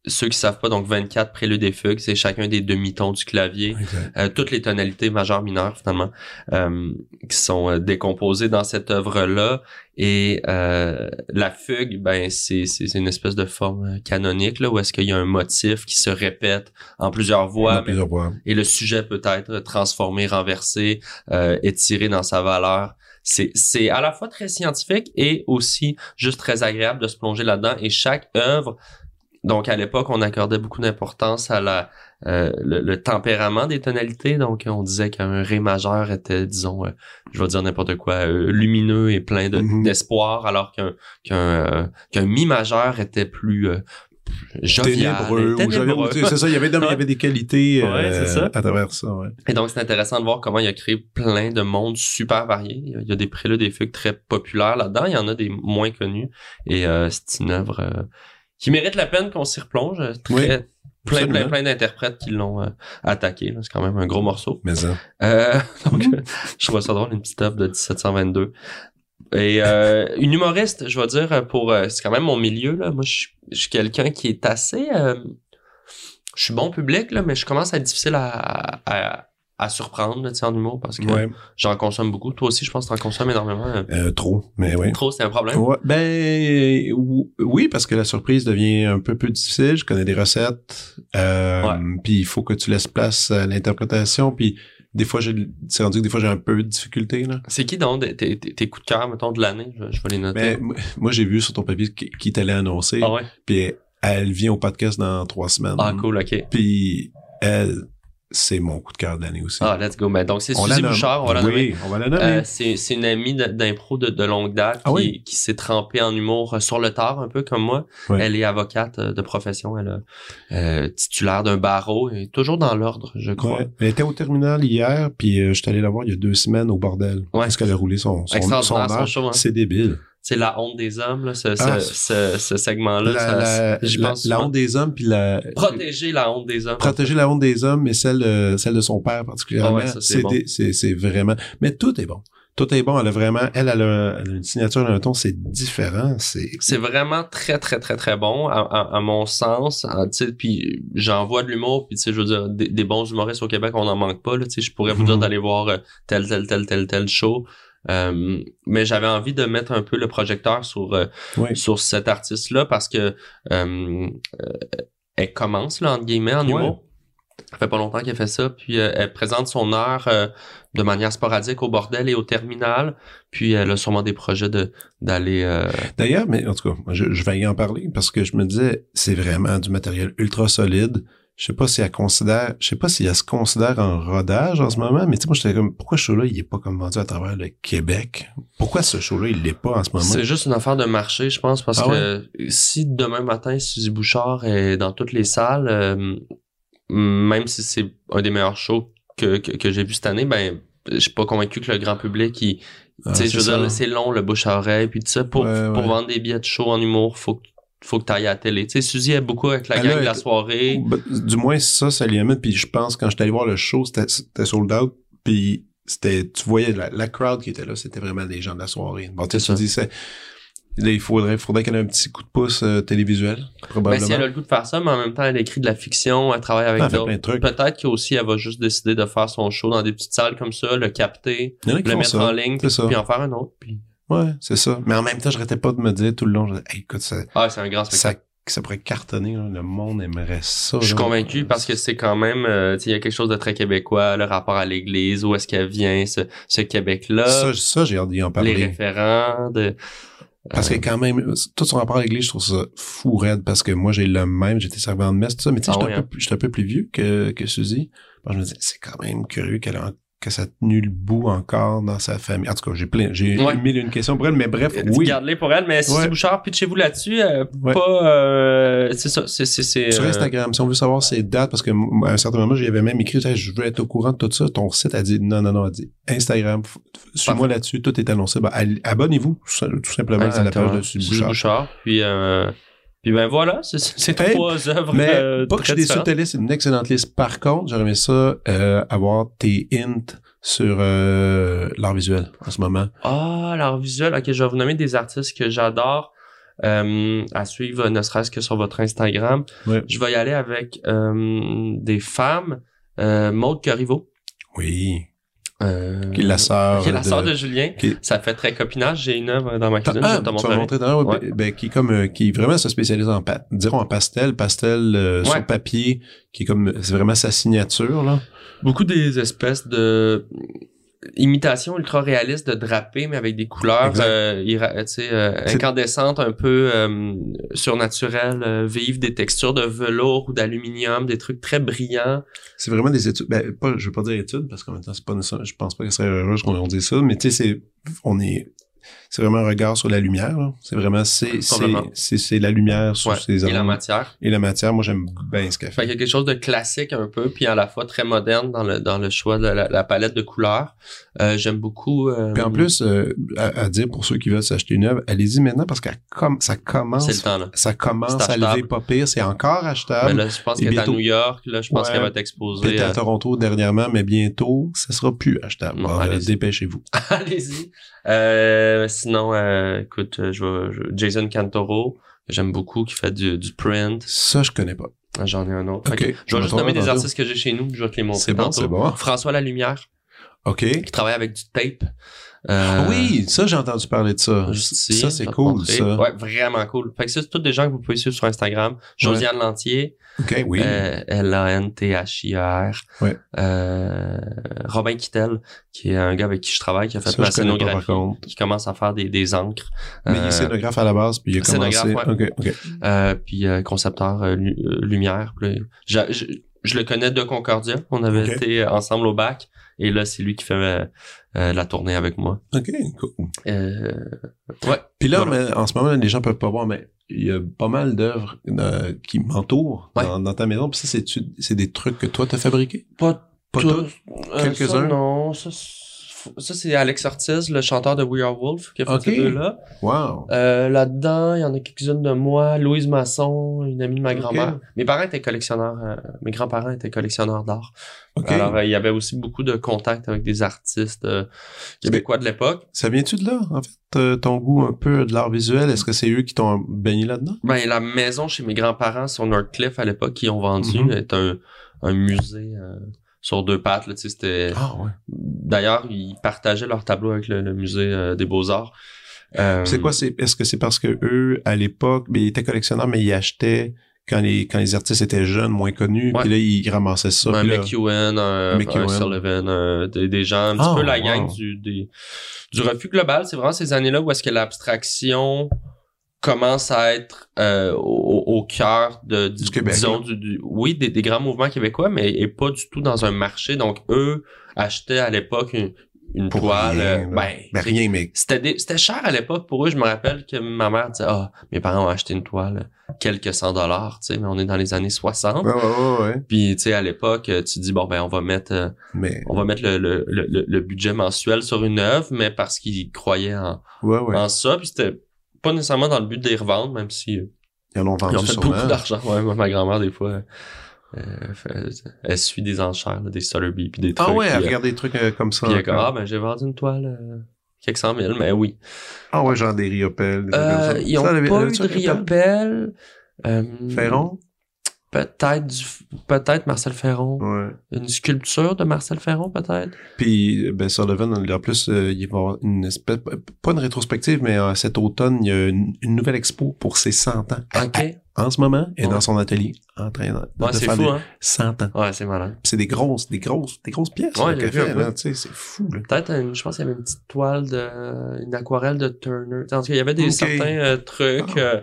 ceux qui savent pas, donc 24 préludes et fugues, c'est chacun des demi-tons du clavier. Euh, toutes les tonalités majeures, mineures, finalement, euh, qui sont euh, décomposées dans cette œuvre-là. Et euh, la fugue, ben, c'est, une espèce de forme euh, canonique, là, où est-ce qu'il y a un motif qui se répète en plusieurs voix, mais plusieurs voix. et le sujet peut être transformé, renversé, euh, étiré dans sa valeur. C'est, c'est à la fois très scientifique et aussi juste très agréable de se plonger là-dedans. Et chaque œuvre, donc à l'époque, on accordait beaucoup d'importance à la euh, le, le tempérament des tonalités. Donc on disait qu'un ré majeur était, disons, euh, je vais dire n'importe quoi, euh, lumineux et plein de, Mhm. d'espoir, alors qu'un qu'un euh, qu'un mi majeur était plus euh, jovial, Ténébreux, c'est ça, il y avait, non, il y avait des qualités Ouais, ça. à travers ça, ouais. Et donc, c'est intéressant de voir comment il a créé plein de mondes super variés. Il y a- des préludes et fugues très populaires là-dedans. Il y en a des moins connus. Et euh, c'est une œuvre euh, qui mérite la peine qu'on s'y replonge. Très, Oui, plein, plein, plein d'interprètes qui l'ont euh, attaqué. là. C'est quand même un gros morceau. Mais ça. Euh, donc, euh, je trouve ça drôle, une petite œuvre de 1722. Et euh, une humoriste, je vais dire, pour euh, c'est quand même mon milieu. Là. Moi, je suis- je suis quelqu'un qui est assez... euh, je suis bon public, là, mais je commence à être difficile à, à, à surprendre là, tu sais, en humour parce que Ouais, j'en consomme beaucoup. Toi aussi, je pense que t'en consommes énormément. euh, trop, mais ouais. Trop, c'est un problème. Ouais, ben ou- oui, parce que la surprise devient un peu plus difficile. Je connais des recettes, euh, puis il faut que tu laisses place à l'interprétation. Puis des fois, j'ai, c'est rendu que des fois j'ai un peu de difficulté là. C'est qui donc tes, coups de cœur, mettons, de l'année? Je, je vais les noter. Mais moi- moi, j'ai vu sur ton papier qui, qui t'allait annoncer. ah ouais? Puis elle vient au podcast dans trois semaines. Ah cool, ok. Puis elle, c'est mon coup de cœur de l'année aussi. Ah, let's go. Ben, donc, c'est Suzy. Bouchard, on va la. Oui, on va la nommer. Euh, c'est c'est une amie d'impro de, de longue date Ah qui, oui? qui s'est trempée en humour euh, sur le tard, un peu comme moi. Ouais. Elle est avocate euh, de profession, elle est euh, titulaire d'un barreau et toujours dans l'ordre, je crois. Ouais. Elle était au terminal hier, puis euh, je suis allé la voir il y a deux semaines au bordel. Ouais. Parce qu'elle a roulé son, son, son, son hein. C'est débile. C'est la honte des hommes, là, ce, ce, Ah. ce, ce segment-là. La, la, honte des hommes, puis la... Protéger la honte des hommes. Protéger la honte des hommes, mais celle, de- celle de son père particulièrement. Ah ouais, c'est bon. vraiment... Mais tout est bon. Tout est bon. Elle a vraiment... Elle, elle a, une signature d'un ton, c'est différent. C'est... C'est vraiment très, très, très, très bon, à, à- à mon sens. Ah, Puis j'en vois de l'humour, puis tu sais, je veux dire, des, des bons humoristes au Québec, on n'en manque pas. Là, tu sais, je pourrais vous dire Mhm. d'aller voir euh, tel, tel, tel, tel, tel show. Euh, mais j'avais envie de mettre un peu le projecteur sur euh, sur cet artiste-là parce que euh, elle commence là entre guillemets en humour. Ça fait pas longtemps qu'elle fait ça, puis euh, elle présente son art euh, de manière sporadique au bordel et au terminal, puis elle a sûrement des projets de d'aller euh, D'ailleurs, mais en tout cas, je vais y en parler parce que je me disais, c'est vraiment du matériel ultra solide. Je sais pas si elle considère, je sais pas si elle se considère en rodage en ce moment, mais tu sais, moi, j'étais comme, pourquoi ce show-là, il est pas comme vendu à travers le Québec? Pourquoi ce show-là, il l'est pas en ce moment? C'est juste une affaire de marché, je pense, parce Ah que si demain matin, Suzy Bouchard est dans toutes les salles, euh, même si c'est un des meilleurs shows que, que, que j'ai vu cette année, ben, je suis pas convaincu que le grand public, il, Ah, tu sais, c'est je veux ça. dire, c'est long, le bouche à oreille, puis tout ça, pour, Ouais, pour ouais. vendre des billets de show en humour, faut que faut que t'ailles à la télé. Tu sais, Suzy est beaucoup avec la Elle gang de la soirée. Ben, Du moins, ça, ça lui amène. Puis je pense, quand j'étais allé voir le show, c'était sold out. Puis c'était, tu voyais la, la crowd qui était là, c'était vraiment des gens de la soirée. Bon, tu tu dis, c'est, là, il faudrait, faudrait qu'elle ait un petit coup de pouce euh, télévisuel, Ben, probablement. si elle a le goût de faire ça, mais en même temps, elle écrit de la fiction, elle travaille avec Ah, d'autres. plein de trucs. Peut-être qu'aussi, elle va juste décider de faire son show dans des petites salles comme ça, le capter, le mettre ça. en ligne, puis en faire un autre. Puis... Ouais, c'est ça. Mais en même temps, j'arrêtais pas de me dire tout le long, je disais, Hey, écoute, ça, Ah, c'est un grand spectacle. ça, ça pourrait cartonner, là. le monde aimerait ça. Je suis convaincu parce que c'est quand même, euh, tu sais, il y a quelque chose de très québécois, le rapport à l'église, où est-ce qu'elle vient, ce, ce Québec-là, Ça, ça j'ai hâte d'y en les parler. référents, de... Parce que quand même, tout son rapport à l'église, je trouve ça fou raide parce que moi, j'ai le même, j'étais servant de messe, tout ça, mais tu sais, Ah j'étais un, peu plus- j'étais un peu plus vieux que, que Suzy. Alors, je me disais, c'est quand même curieux qu'elle a, que ça a tenu le bout encore dans sa famille. En tout cas, j'ai plein, j'ai Ouais. mille une questions pour elle, mais bref, oui. Garde-les pour elle, mais Suzy Ouais. Bouchard, pitchez-vous là-dessus, euh, Ouais. pas, euh, c'est ça, c'est, c'est, c'est, Sur euh, Instagram, si on veut savoir ses dates, parce que à un certain moment, j'y avais même écrit, je veux être au courant de tout ça. Ton site a dit, non, non, non, a dit, Instagram, suis-moi là-dessus, tout est annoncé. Ben, abonnez-vous, tout simplement, à la page de Bouchard. Bouchard. Puis, euh, puis ben voilà, c'est, trois œuvres Mais euh, pas que je suis déçu ta liste, c'est une excellente liste. Par contre, j'aurais aimé ça euh, avoir tes hints sur euh, l'art visuel en ce moment. Ah, l'art visuel. Ok, je vais vous nommer des artistes que j'adore euh, à suivre, ne serait-ce que sur votre Instagram. Ouais. Je vais y aller avec euh, des femmes. Euh, Maude Corriveau. Oui. Euh, Qui est la sœur. qui est la sœur de Julien. qui- Ça fait très copinage. J'ai une œuvre dans ma cuisine. Ah, je vais te montrer. Ouais. ben, ben, qui est comme euh, qui vraiment se spécialise en pa- dirons en pastel, pastel euh, Ouais. sur papier, qui est comme c'est vraiment sa signature là. Beaucoup des espèces de imitations ultra réalistes de drapés, mais avec des couleurs euh, euh, C'est- incandescentes, un peu euh, surnaturelles, euh, vives, des textures de velours ou d'aluminium, des trucs très brillants. C'est vraiment des études. Ben, pas, je veux pas dire études parce qu'en même temps c'est pas je pense pas que ce serait heureux qu'on on dise ça, mais tu sais c'est on est c'est vraiment un regard sur la lumière. C'est vraiment c'est c'est la lumière sur Ouais. ces Et la matière. et la matière. Moi j'aime bien ce qu'elle Fait fait. qu'il y a quelque chose de classique un peu, puis à la fois très moderne dans le dans le choix de la, la palette de couleurs. Euh, J'aime beaucoup. euh, Puis en plus, euh, à, à dire pour ceux qui veulent s'acheter une œuvre, allez-y maintenant parce que comme ça commence, le temps là. ça commence à lever pas pire, c'est encore Mais achetable. là, je pense qu'elle est à New York. Là, je pense Ouais. qu'elle va être Peut-être exposée. à euh, Toronto dernièrement, mais bientôt, ça sera plus achetable. Euh, dépêchez-vous. Allez-y. Sinon, euh, écoute, euh, je Jason Cantoro, que j'aime beaucoup, qui fait du, du print. Ça, je connais pas. Ah, J'en ai un autre. Je vais juste me nommer des artistes que j'ai chez nous, je vais te les montrer C'est bon, c'est bon. François Lalumière, OK. qui travaille avec du tape. Ah Euh, oui, ça, j'ai entendu parler de ça. Ici, ça, c'est cool, ça. Ouais, vraiment cool. Fait que ça, c'est tous des gens que vous pouvez suivre sur Instagram. Josiane Lantier, OK, oui. euh, L-A-N-T-H-I-E-R. Ouais. Euh, Robin Kittel, qui est un gars avec qui je travaille, qui a fait pas, par scénographie, qui commence à faire des, des encres. Mais il Euh, est scénographe à la base, puis il a commencé... Scénographe, OK, OK. Euh, puis euh, concepteur euh, lu- euh, lumière. Puis je, je, je le connais de Concordia. On avait été ensemble au bac. Et là, c'est lui qui fait euh, euh, la tournée avec moi. OK, cool. Euh, ouais. Puis là, Voilà. mais en ce moment, les gens peuvent pas voir, mais il y a pas mal d'œuvres euh, qui m'entourent Ouais. dans, dans ta maison. Puis ça, c'est c'est des trucs que toi, t'as fabriqués? Pas, Pas tous? Euh, Quelques-uns? non, ça, c'est- ça c'est Alex Ortiz, le chanteur de We Are Wolf, qui a fait ces deux-là. Wow! Euh, Là-dedans, il y en a quelques-unes de moi. Louise Masson, une amie de ma grand-mère. Mes parents étaient collectionneurs, euh, mes grands-parents étaient collectionneurs d'art. OK. Alors, euh, il y avait aussi beaucoup de contacts avec des artistes euh, québécois de l'époque. Ça vient-tu de là, en fait, euh, ton goût un peu de l'art visuel? Est-ce que c'est eux qui t'ont baigné là-dedans? Ben, la maison chez mes grands-parents sur Northcliffe à l'époque, qui ont vendu, Mhm. est un, un musée euh, sur deux pattes. Là, c'était... Ah, ouais. D'ailleurs, ils partageaient leur tableau avec le, le musée euh, des Beaux-Arts. Euh, C'est quoi, c'est, est-ce que c'est parce que eux, à l'époque, ben, ils étaient collectionneurs, mais ils achetaient quand les, quand les artistes étaient jeunes, moins connus, puis là, ils ramassaient ça. un McEwen, un, McEwen. un Sullivan, un- des, des gens, un petit Ah, peu la wow. gang du, des, du refus global. C'est vraiment ces années-là où est-ce que l'abstraction commence à être euh, au, au cœur de Du Québec, disons du, du- oui des, des grands mouvements québécois mais et pas du tout dans un marché. Donc eux achetaient à l'époque une, une Pour toile rien, euh, ben, Ben, rien, mais c'était c'était cher à l'époque pour eux. Je me rappelle que ma mère disait ah mes parents ont acheté une toile quelques cent dollars tu sais mais on est dans les années 60 ouais, ouais, ouais, puis tu sais à l'époque tu dis bon ben on va mettre euh, Mais, on va mettre le, le, le, le budget mensuel sur une œuvre mais parce qu'ils croyaient en, en ça. Puis c'était pas nécessairement dans le but de les revendre même si euh, Ils en ont vendu Ils ont fait beaucoup d'argent. Ouais, moi, ma grand-mère, des fois, euh, fait- elle suit des enchères, là, des Sotheby's puis des trucs. Ah ouais, à euh, regarder des trucs euh, comme ça. Puis elle comme, ah, ben, j'ai vendu une toile, euh, quelques cent mille, mais oui. Ah ouais, genre des. Euh, ils ont pas eu de. Euh, Ferron? Peut-être du, peut-être Marcel Ferron. Ouais. Une sculpture de Marcel Ferron, peut-être? Puis, ben, Sullivan, en plus, euh, il va y avoir une espèce, pas une rétrospective, mais euh, cet automne, il y a une, une nouvelle expo pour ses 100 ans. Ok. En ce moment, et Ouais. dans son atelier, en train de, Ouais, de faire fou, hein. 100 ans. Ouais, c'est malin. C'est des grosses, des grosses, des grosses pièces, Ouais, j'ai fait, là, tu sais, c'est fou. Peut-être, une- je pense qu'il y avait une petite toile de, une aquarelle de Turner. En tout cas, il y avait des certains euh, trucs. Ah.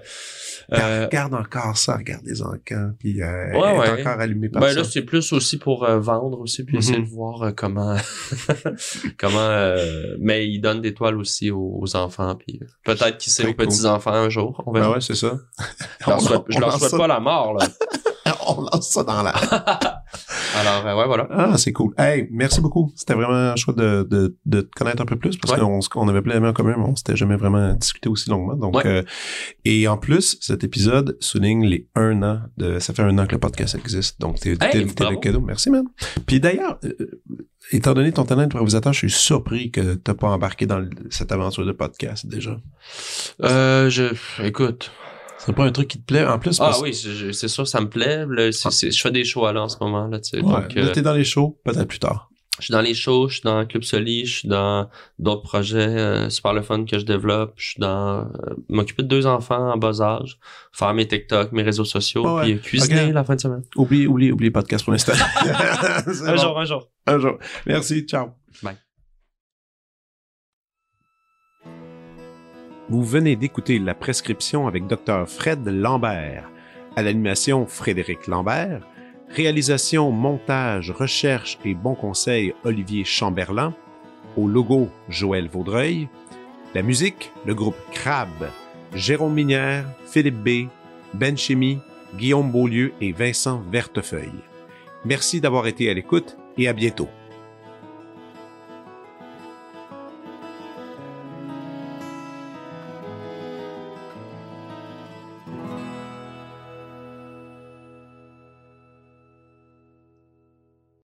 Euh, Regarde encore ça, regarde les encans, puis euh, Ouais, elle ouais. est encore allumée par ben ça. là, c'est plus aussi pour euh, vendre aussi, puis essayer de voir euh, comment, comment. euh, mais il donne des toiles aussi aux, aux enfants, puis peut-être qu'il sait aux petits enfants un jour. On Ben ouais, c'est ça. Je leur souhaite, je leur souhaite pas la mort là. On lance ça dans la... Alors euh, ouais voilà. Ah, c'est cool. Hey, merci beaucoup. C'était vraiment chouette de, de, de te connaître un peu plus parce Ouais. qu'on on avait plein d'amis en commun, mais on s'était jamais vraiment discuté aussi longuement. Donc, Ouais. euh, et en plus, cet épisode souligne les un an de, ça fait un an que le podcast existe. Donc, t'es, t'es, Hey, le cadeau. Merci, man. Puis d'ailleurs, euh, étant donné ton talent d'improvisateur, je suis surpris que t'as pas embarqué dans cette aventure de podcast déjà. Euh, je, écoute. C'est pas un truc qui te plaît en plus? Ah parce- oui, c'est sûr, ça me plaît. Là, c'est- je fais des shows là en ce moment là, tu sais. Ouais, donc, là, euh, t'es dans les shows, peut-être plus tard. je suis dans les shows, je suis dans Club Soli, je suis dans d'autres projets euh, super le fun que je développe. Je suis dans euh, m'occuper de deux enfants en bas âge, faire mes TikTok, mes réseaux sociaux, Ah puis euh, cuisiner la fin de semaine. Oublie, oublie, oublie podcast pour l'instant. Un bon. jour, un jour. Un jour. Merci. Ciao. Vous venez d'écouter La Prescription avec Dr. Fred Lambert. À l'animation, Frédéric Lambert. Réalisation, montage, recherche et bons conseils, Olivier Chamberlain. Au logo, Joël Vaudreuil. La musique, le groupe Crab. Jérôme Minière, Philippe B., Ben Guillaume Beaulieu et Vincent Vertefeuille. Merci d'avoir été à l'écoute et à bientôt.